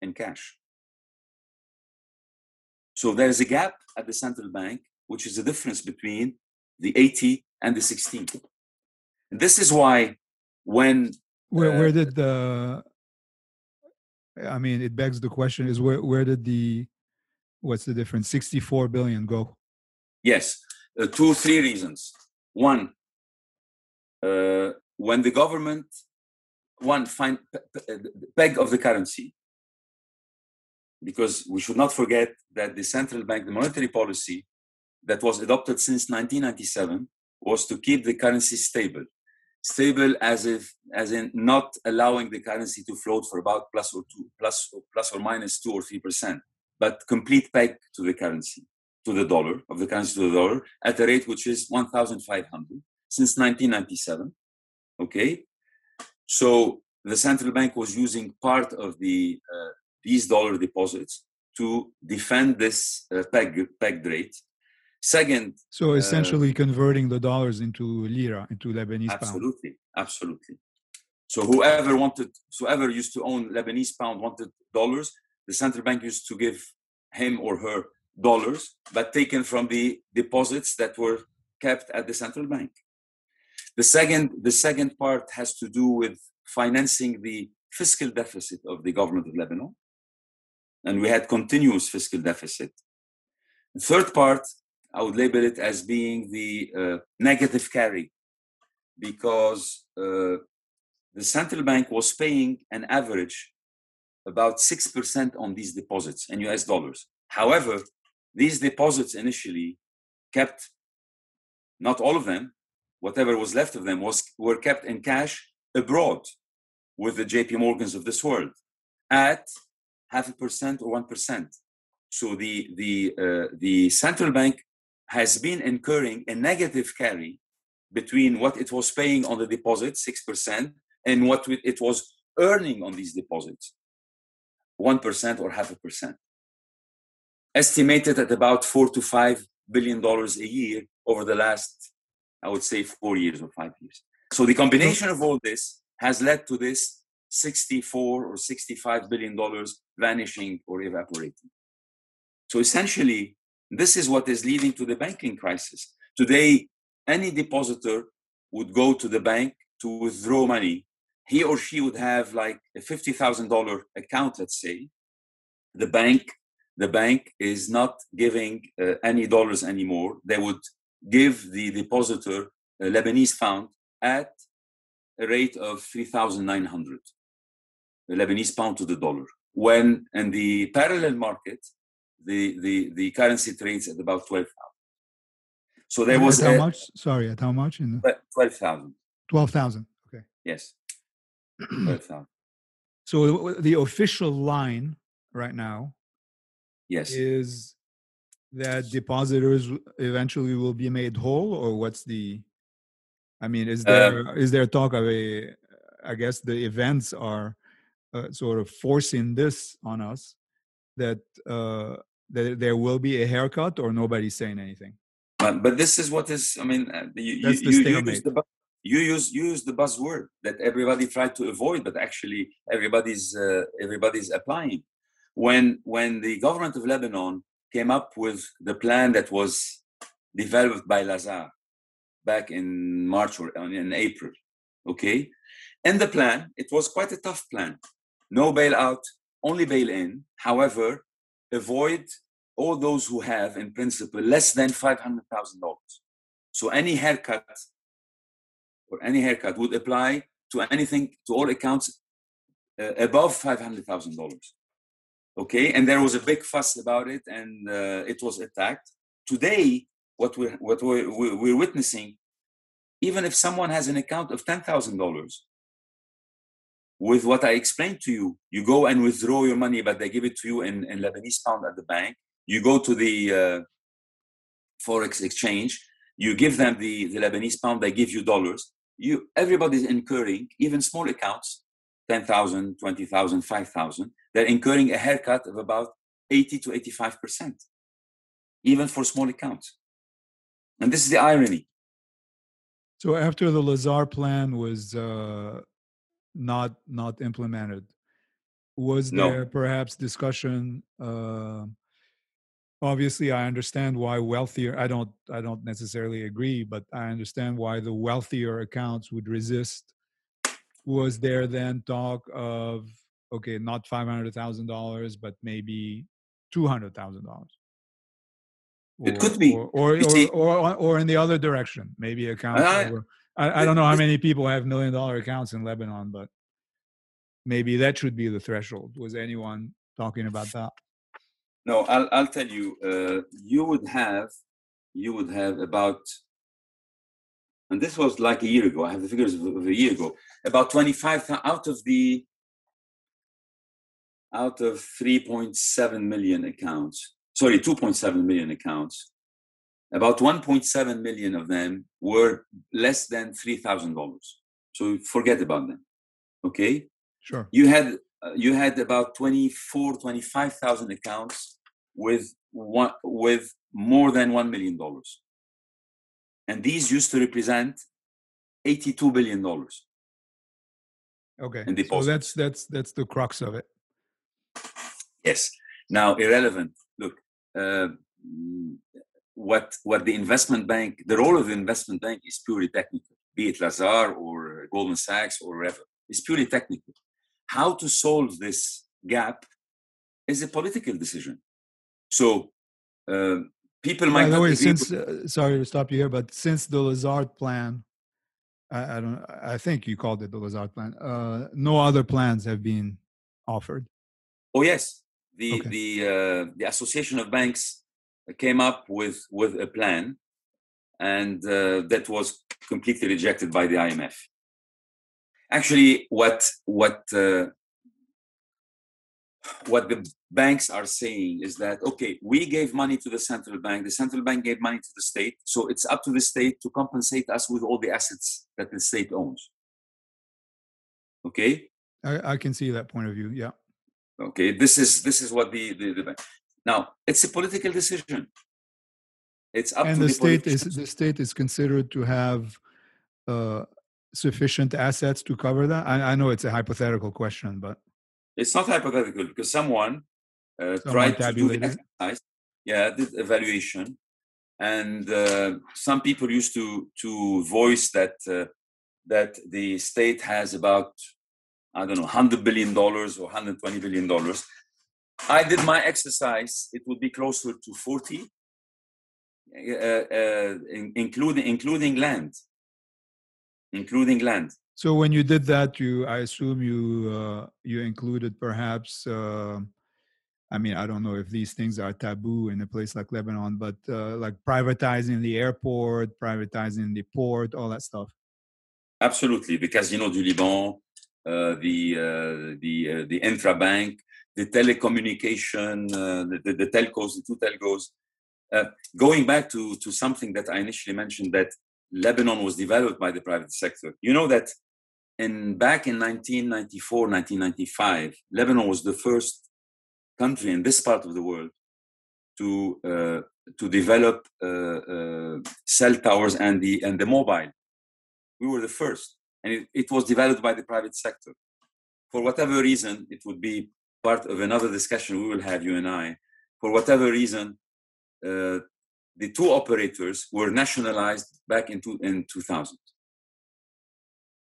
in cash. So there's a gap at the central bank, which is the difference between the 80 and the 16. And this is why when where uh, where did the I mean it begs the question is where where did the what's the difference 64 billion go? Yes, uh, two three reasons. One, uh, when the government one find peg of the currency because we should not forget that the central bank, the monetary policy that was adopted since 1997 was to keep the currency stable. Stable as if, as in not allowing the currency to float for about plus or two, plus, plus or minus two or three percent, but complete peg to the currency, to the dollar, of the currency to the dollar, at a rate which is 1,500 since 1997. Okay, so the central bank was using part of the uh, these dollar deposits to defend this uh, peg, pegged rate. Second, so uh, essentially uh, converting the dollars into lira, into Lebanese absolutely, pound. Absolutely, absolutely. So whoever wanted, whoever used to own Lebanese pound wanted dollars, the central bank used to give him or her dollars, but taken from the deposits that were kept at the central bank. The second, the second part has to do with financing the fiscal deficit of the government of Lebanon and we had continuous fiscal deficit. The third part, I would label it as being the uh, negative carry, because uh, the central bank was paying an average about 6% on these deposits in US dollars. However, these deposits initially kept, not all of them, whatever was left of them was were kept in cash abroad with the JP Morgans of this world at half a percent or one percent. So the the uh, the central bank has been incurring a negative carry between what it was paying on the deposit six percent and what it was earning on these deposits 1% or half a percent. Estimated at about four to five billion dollars a year over the last, I would say, four years or five years. So the combination of all this has led to this 64 or 65 billion dollars vanishing or evaporating. So essentially, this is what is leading to the banking crisis. Today, any depositor would go to the bank to withdraw money. He or she would have like a $50,000 account, let's say. The bank, the bank is not giving uh, any dollars anymore. They would give the depositor a Lebanese pound at a rate of 3,900 Lebanese pound to the dollar. When in the parallel market, the, the, the currency trades at about 12,000. So there was how a, much? Sorry, at how much? In the 12,000. twelve thousand. Okay. Yes. 12,000. So the official line right now Yes. is that depositors eventually will be made whole, or what's the? I mean, is uh, there is there talk of a? I guess the events are uh, sort of forcing this on us that uh, that there will be a haircut, or nobody's saying anything. But, but this is what is, I mean, uh, you, That's you, the you, use the, you use you use the buzzword that everybody tried to avoid, but actually everybody's uh, everybody's applying. When when the government of Lebanon came up with the plan that was developed by Lazard back in March or uh, in April, okay, in the plan it was quite a tough plan. No bailout, only bail in. However, avoid all those who have, in principle, less than five hundred thousand dollars. So any haircut or any haircut would apply to anything to all accounts uh, above five hundred thousand dollars. Okay, and there was a big fuss about it, and uh, it was attacked. Today, what we're what we're, we're witnessing, even if someone has an account of ten thousand dollars, with what I explained to you, you go and withdraw your money, but they give it to you in, in Lebanese pound at the bank. You go to the uh, forex exchange, you give them the, the Lebanese pound, they give you dollars. You everybody's incurring, even small accounts, 10,000, 20,000, 5,000, they're incurring a haircut of about 80 to 85%, even for small accounts. And this is the irony. So after the Lazard plan was uh, not not implemented, was No. there perhaps discussion? Uh, obviously, I understand why wealthier. I don't. I don't necessarily agree, but I understand why the wealthier accounts would resist. Was there then talk of okay, not five hundred thousand dollars, but maybe two hundred thousand dollars? It could be. or or, or, or, or in the other direction, maybe accounts. I- over, I, I don't know how many people have million dollar accounts in Lebanon, but maybe that should be the threshold. Was anyone talking about that? No, I'll, I'll tell you, uh, you would have, you would have about, and this was like a year ago, I have the figures of, of a year ago, about 25 thou- out of the, out of 3.7 million accounts, sorry, 2.7 million accounts, about 1.7 million of them were less than $3,000. So forget about them. Okay Sure. you had uh, you had about 24 25000 accounts with one with more than 1 million dollars and these used to represent 82 billion dollars Okay. And So that's that's that's the crux of it. yes now irrelevant look uh, what what the investment bank the role of the investment bank is purely technical be it lazard or goldman sachs or whatever it's purely technical how to solve this gap is a political decision so uh, people By might the way, since uh, sorry to stop you here, but since the Lazard plan, I, I don't. I think you called it the Lazard plan. Uh, no other plans have been offered. Oh yes, the Okay. the uh, the Association of Banks came up with with a plan, and uh, that was completely rejected by the IMF. Actually, what what uh, what the banks are saying is that okay, we gave money to the central bank, the central bank gave money to the state, so it's up to the state to compensate us with all the assets that the state owns. Okay, I, I, can see that point of view. Yeah. Okay. This is this is what the the, the now it's a political decision. It's up and to the, the state is the state is considered to have uh, sufficient assets to cover that. I, I know it's a hypothetical question, but it's not hypothetical because someone, uh, tried to do the exercise. Yeah, did evaluation, and uh, some people used to to voice that uh, that the state has about I don't know, hundred billion dollars or hundred twenty billion dollars. I did my exercise; it would be closer to forty, uh, uh, in, including including land, including land. So when you did that, you I assume you uh, you included perhaps. Uh, I mean, I don't know if these things are taboo in a place like Lebanon, but uh, like privatizing the airport, privatizing the port, all that stuff. Absolutely, the Casino du Liban, uh, the uh, the uh, the intra bank, the telecommunication, the, the, the, telcos, the two telcos. going back to to something that I initially mentioned that Lebanon was developed by the private sector. You know that in back in 1994, 1995, Lebanon was the first country in this part of the world to uh, to develop uh, uh, cell towers and the and the mobile. We were the first and it, it was developed by the private sector. For whatever reason, it would be part of another discussion we will have, you and I. For whatever reason, uh, the two operators were nationalized back in, two, in 2000.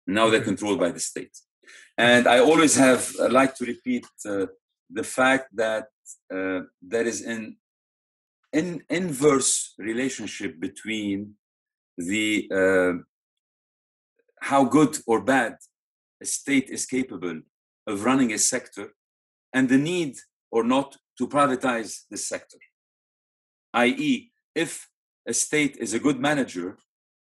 Now they're controlled by the state. And I always have uh, like to repeat uh, the fact that uh, there is an in, inverse relationship between the uh, how good or bad a state is capable of running a sector and the need or not to privatize this sector. i.e., if a state is a good manager,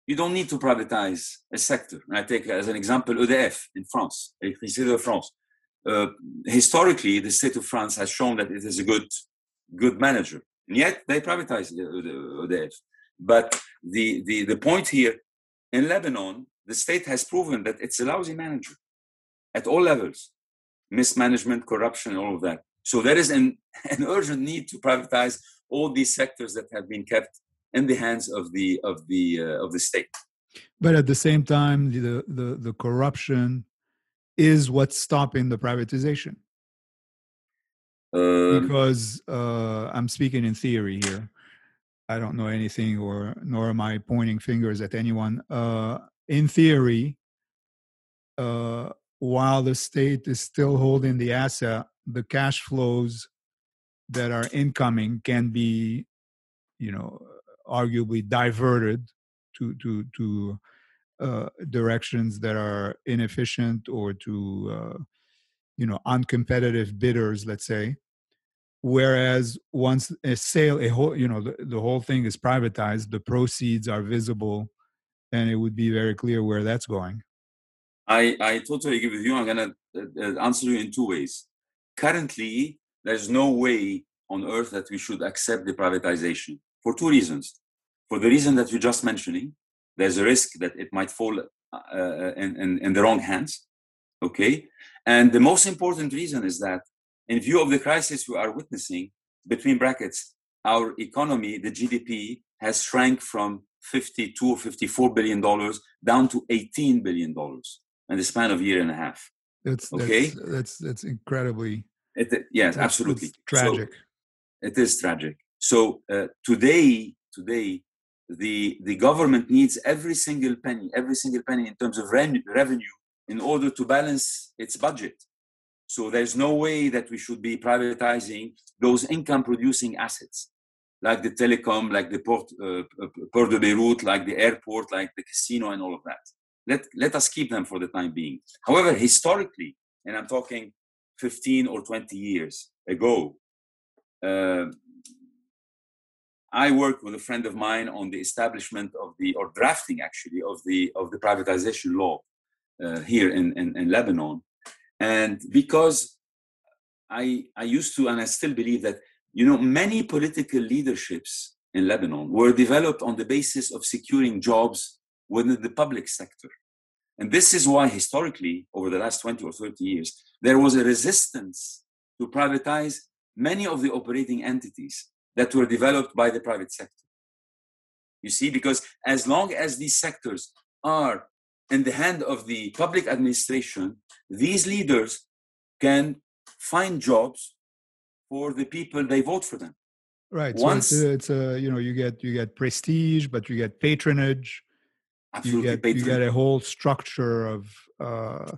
you don't need to privatize a sector. And I take as an example EDF in France, Electricité de France. Uh, historically, the state of France has shown that it is a good, good manager, and yet they privatized EDF. But the, the, the point here in Lebanon, the state has proven that it's a lousy manager at all levels mismanagement corruption all of that. So there is an, an urgent need to privatize all these sectors that have been kept in the hands of the of the uh, of the state. But at the same time the, the the corruption is what's stopping the privatization. Um, because uh, i'm speaking in theory here. I don't know anything or nor am i pointing fingers at anyone. Uh, in theory, uh, while the state is still holding the asset, the cash flows that are incoming can be, you know, arguably diverted to to to uh, directions that are inefficient or to uh, you know uncompetitive bidders, let's say. Whereas once a sale, a whole you know the, the whole thing is privatized, the proceeds are visible and it would be very clear where that's going. I, I totally agree with you. I'm going to uh, uh, answer you in two ways. Currently, there's no way on earth that we should accept the privatization for two reasons. For the reason that you're just mentioning, there's a risk that it might fall uh, uh, in, in, in the wrong hands. Okay. And the most important reason is that, in view of the crisis we are witnessing, between brackets, our economy, the GDP, has shrank from 52 or 54 billion dollars down to 18 billion dollars in the span of a year and a half. That's okay. That's that's, that's incredibly. It, yes, that's, absolutely tragic. So, it is tragic. So uh, today, today, the the government needs every single penny, every single penny in terms of revenue, in order to balance its budget. So there's no way that we should be privatizing those income-producing assets like the telecom, like the port, uh, Port de Beirut, like the airport, like the casino, and all of that. Let, let us keep them for the time being. However, historically, and I'm talking 15 or 20 years ago, uh, I worked with a friend of mine on the establishment of the, or drafting actually, of the of the privatization law uh, here in, in, in Lebanon. And because I, I used to, and I still believe that you know, many political leaderships in Lebanon were developed on the basis of securing jobs within the public sector. And this is why, historically, over the last 20 or 30 years, there was a resistance to privatize many of the operating entities that were developed by the private sector. You see, because as long as these sectors are in the hand of the public administration, these leaders can find jobs for the people they vote for them. Right. Once so it's, a, it's a you know you get you get prestige, but you get patronage. Absolutely, you get you get a whole structure of uh,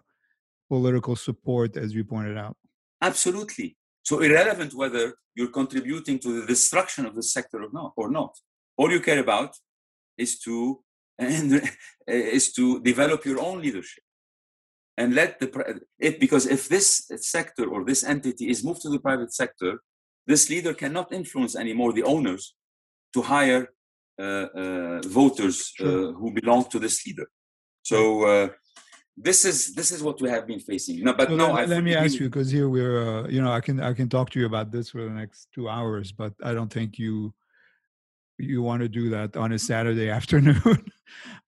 political support, as you pointed out. Absolutely. So irrelevant whether you're contributing to the destruction of the sector or not, or not. All you care about is to and is to develop your own leadership and let the it because if this sector or this entity is moved to the private sector this leader cannot influence anymore the owners to hire voters uh, sure. who belong to this leader. So uh, this is this is what we have been facing. No but so no let, let me ask you because here we're uh, you know i can i can talk to you about this for the next two hours but i don't think you you want to do that on a saturday afternoon.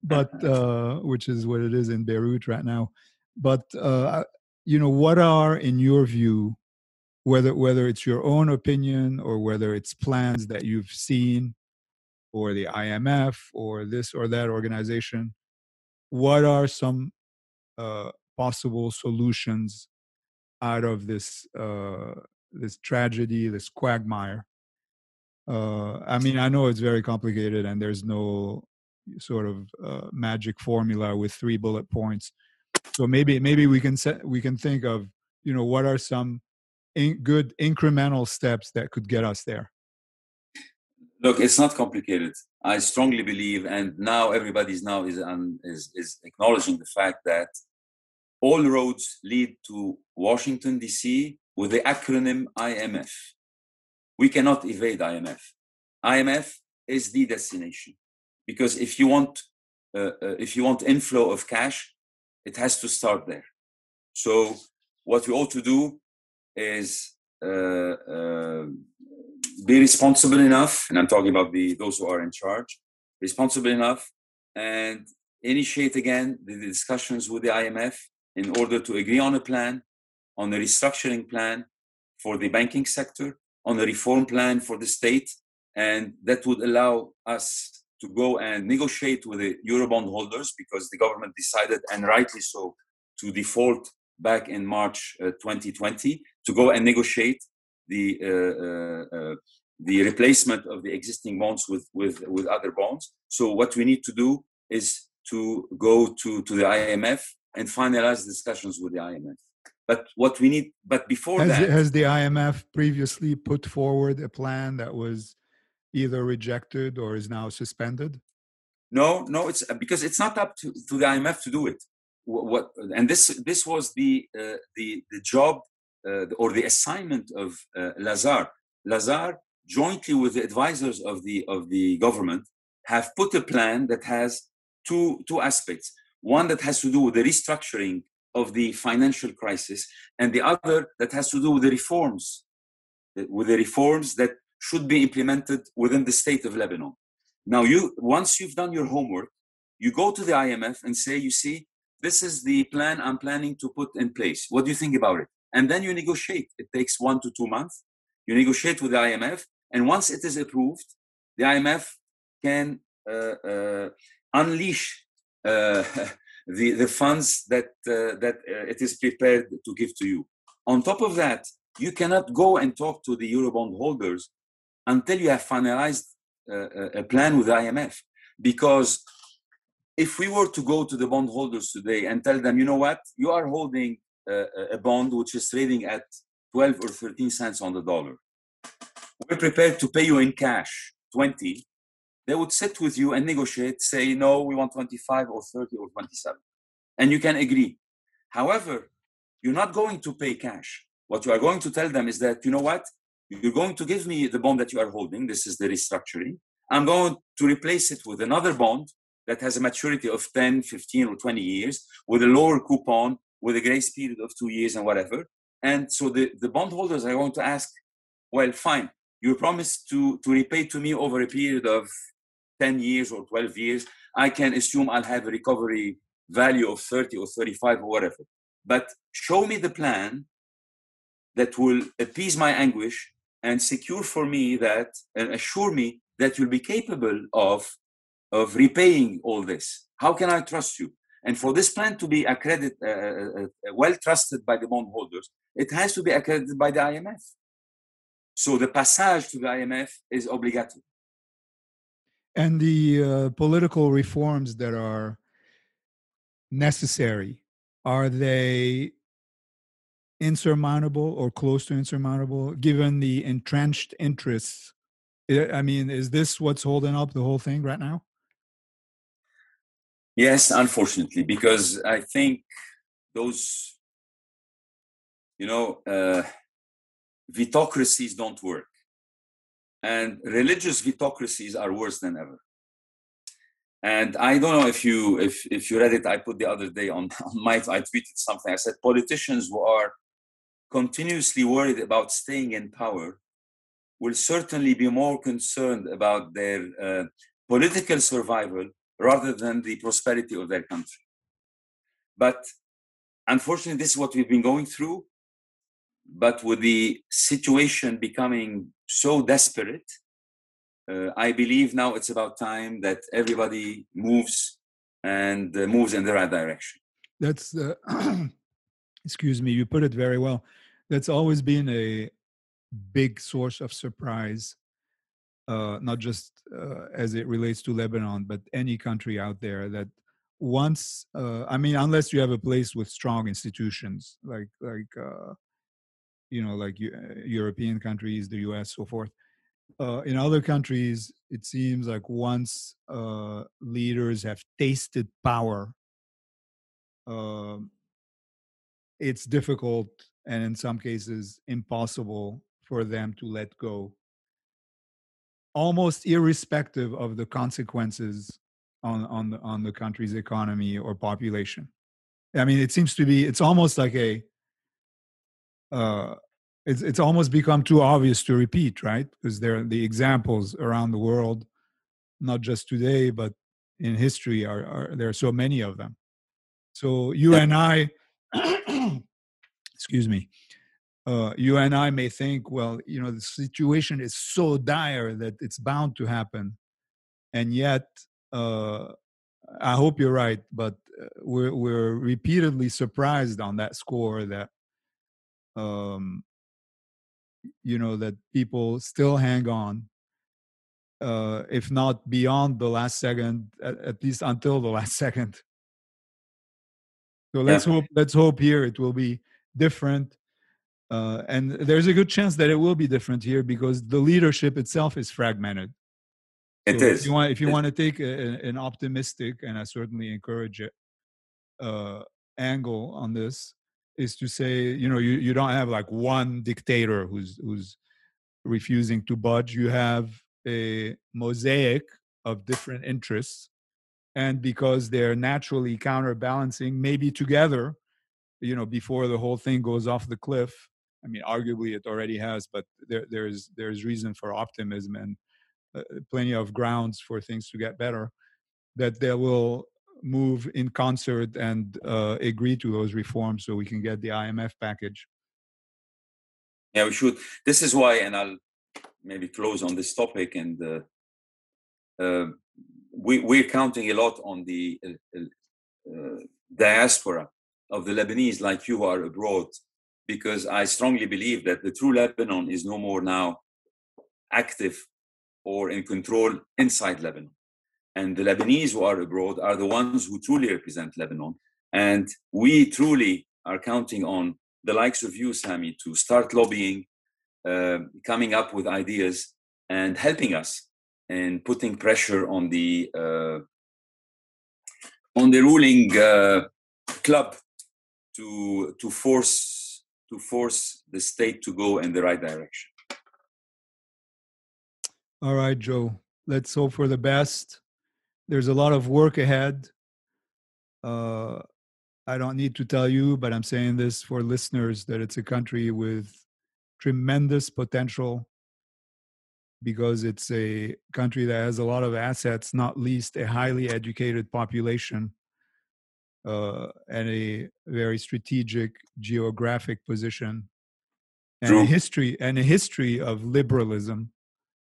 But uh, which is what it is in beirut right now. But uh, you know what are in your view whether whether it's your own opinion or whether it's plans that you've seen or the imf or this or that organization what are some uh, possible solutions out of this uh, this tragedy, this quagmire. Uh, I mean, I know it's very complicated, and there's no sort of uh, magic formula with three bullet points. So maybe maybe we can set we can think of you know what are some in, good incremental steps that could get us there. Look, it's not complicated. I strongly believe, and now everybody's now is um, is, is acknowledging the fact that all roads lead to Washington, D.C. with the acronym IMF. We cannot evade IMF. IMF is the destination because if you want uh, uh, if you want inflow of cash, it has to start there. So what we ought to do is uh, uh be responsible enough, and I'm talking about the those who are in charge, responsible enough, and initiate again the discussions with the IMF in order to agree on a plan, on a restructuring plan for the banking sector, on a reform plan for the state, and that would allow us to go and negotiate with the Eurobond holders because the government decided, and rightly so, to default back in March uh, 2020 to go and negotiate the uh, uh, uh, the replacement of the existing bonds with, with with other bonds. So what we need to do is to go to to the IMF and finalize discussions with the IMF. But what we need, but before has, that, has the IMF previously put forward a plan that was either rejected or is now suspended? No, no, it's because it's not up to, to the IMF to do it. What, what and this this was the uh, the the job or the assignment of uh, Lazard. Lazard, jointly with the advisors of the of the government, have put a plan that has two two aspects one that has to do with the restructuring of the financial crisis, and the other that has to do with the reforms, with the reforms that should be implemented within the state of Lebanon. Now, you once you've done your homework, you go to the IMF and say, you see, this is the plan I'm planning to put in place. What do you think about it? And then you negotiate. It takes one to two months. You negotiate with the IMF, and once it is approved, the IMF can uh, uh, unleash uh, the, the funds that, uh, that uh, it is prepared to give to you. On top of that, you cannot go and talk to the Eurobond holders until you have finalized a plan with the IMF. Because if we were to go to the bondholders today and tell them, you know what, you are holding a, bond which is trading at 12 or 13 cents on the dollar. We're prepared to pay you in cash 20 they would sit with you and negotiate, say, no, we want 25 or 30 or 27. And you can agree. However, you're not going to pay cash. What you are going to tell them is that, you know what? You're going to give me the bond that you are holding. This is the restructuring. I'm going to replace it with another bond that has a maturity of 10, 15, or 20 years with a lower coupon, with a grace period of two years and whatever. And so the, the bondholders are going to ask, well, fine, you promised to, to repay to me over a period of 10 years or 12 years, I can assume I'll have a recovery value of 30 or 35 or whatever. But show me the plan that will appease my anguish and secure for me that and assure me that you'll be capable of of repaying all this. How can I trust you? And for this plan to be accredited, uh, uh, uh, well trusted by the bondholders, it has to be accredited by the IMF. So the passage to the IMF is obligatory. And the uh, political reforms that are necessary, are they insurmountable or close to insurmountable given the entrenched interests? I mean, is this what's holding up the whole thing right now? Yes, unfortunately, because I think those, you know, uh, vetocracies don't work. And religious vetocracies are worse than ever. And I don't know if you if if you read it. I put the other day on, on my I tweeted something. I said politicians who are continuously worried about staying in power will certainly be more concerned about their uh, political survival rather than the prosperity of their country. But unfortunately, this is what we've been going through. But with the situation becoming so desperate, uh, I believe now it's about time that everybody moves and uh, moves in the right direction. That's, uh, excuse me, you put it very well. That's always been a big source of surprise, uh, not just uh, as it relates to Lebanon, but any country out there that once, uh, I mean, unless you have a place with strong institutions like, like, you know, like European countries, the US, so forth. Uh, in other countries, it seems like once uh, leaders have tasted power, uh, it's difficult and in some cases impossible for them to let go, almost irrespective of the consequences on on the on the country's economy or population. I mean, it seems to be it's almost like a uh, it's it's almost become too obvious to repeat, right? Because there are the examples around the world, not just today, but in history are, are there are so many of them. So you and I, excuse me, uh, you and I may think, well, you know, the situation is so dire that it's bound to happen, and yet, uh, I hope you're right, but uh, we're we're repeatedly surprised on that score that um, you know that people still hang on uh, if not beyond the last second at, at, least until the last second. So let's yeah. hope let's hope here it will be different uh, and there's a good chance that it will be different here because the leadership itself is fragmented. It so is. if you want if you want to take a, an optimistic and i certainly encourage it uh, angle on this is to say you know you, you don't have like one dictator who's who's refusing to budge. You have a mosaic of different interests. And because they're naturally counterbalancing maybe together you know before the whole thing goes off the cliff i mean arguably it already has but there, there's there's reason for optimism and uh, plenty of grounds for things to get better that they will move in concert and uh, agree to those reforms so we can get the IMF package. Yeah, we should. This is why, and I'll maybe close on this topic. And uh, uh, we, we're counting a lot on the uh, uh, diaspora of the Lebanese, like you are abroad, because I strongly believe that the true Lebanon is no more now active or in control inside Lebanon and the Lebanese who are abroad are the ones who truly represent Lebanon. And we truly are counting on the likes of you, Sami, to start lobbying, uh, coming up with ideas, and helping us in putting pressure on the uh, on the ruling uh, club to to force to force the state to go in the right direction. All right, Joe. Let's hope for the best there's a lot of work ahead. Uh, I don't need to tell you, but I'm saying this for listeners that it's a country with tremendous potential because it's a country that has a lot of assets, not least a highly educated population. Uh, and a very strategic geographic position and True. a history and a history of liberalism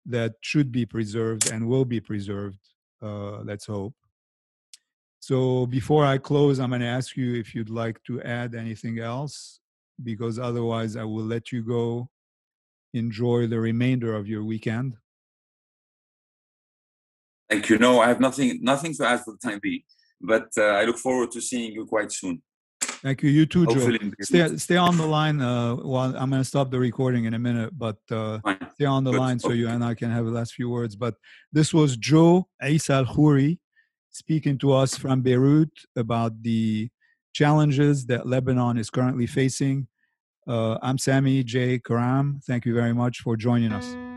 that should be preserved and will be preserved. Uh, let's hope. So before I close, I'm going to ask you if you'd like to add anything else, because otherwise I will let you go enjoy the remainder of your weekend. Thank you. No, I have nothing nothing to add for the time being, but uh, I look forward to seeing you quite soon. Thank you. You too, Joe. Hopefully, in Stay, stay on the line. Uh, while I'm going to stop the recording in a minute, but uh, stay on the Good. line so Okay. you and I can have the last few words. But this was Joe Issa El Khoury speaking to us from Beirut about the challenges that Lebanon is currently facing. Uh, I'm Sami J. Karam. Thank you very much for joining us.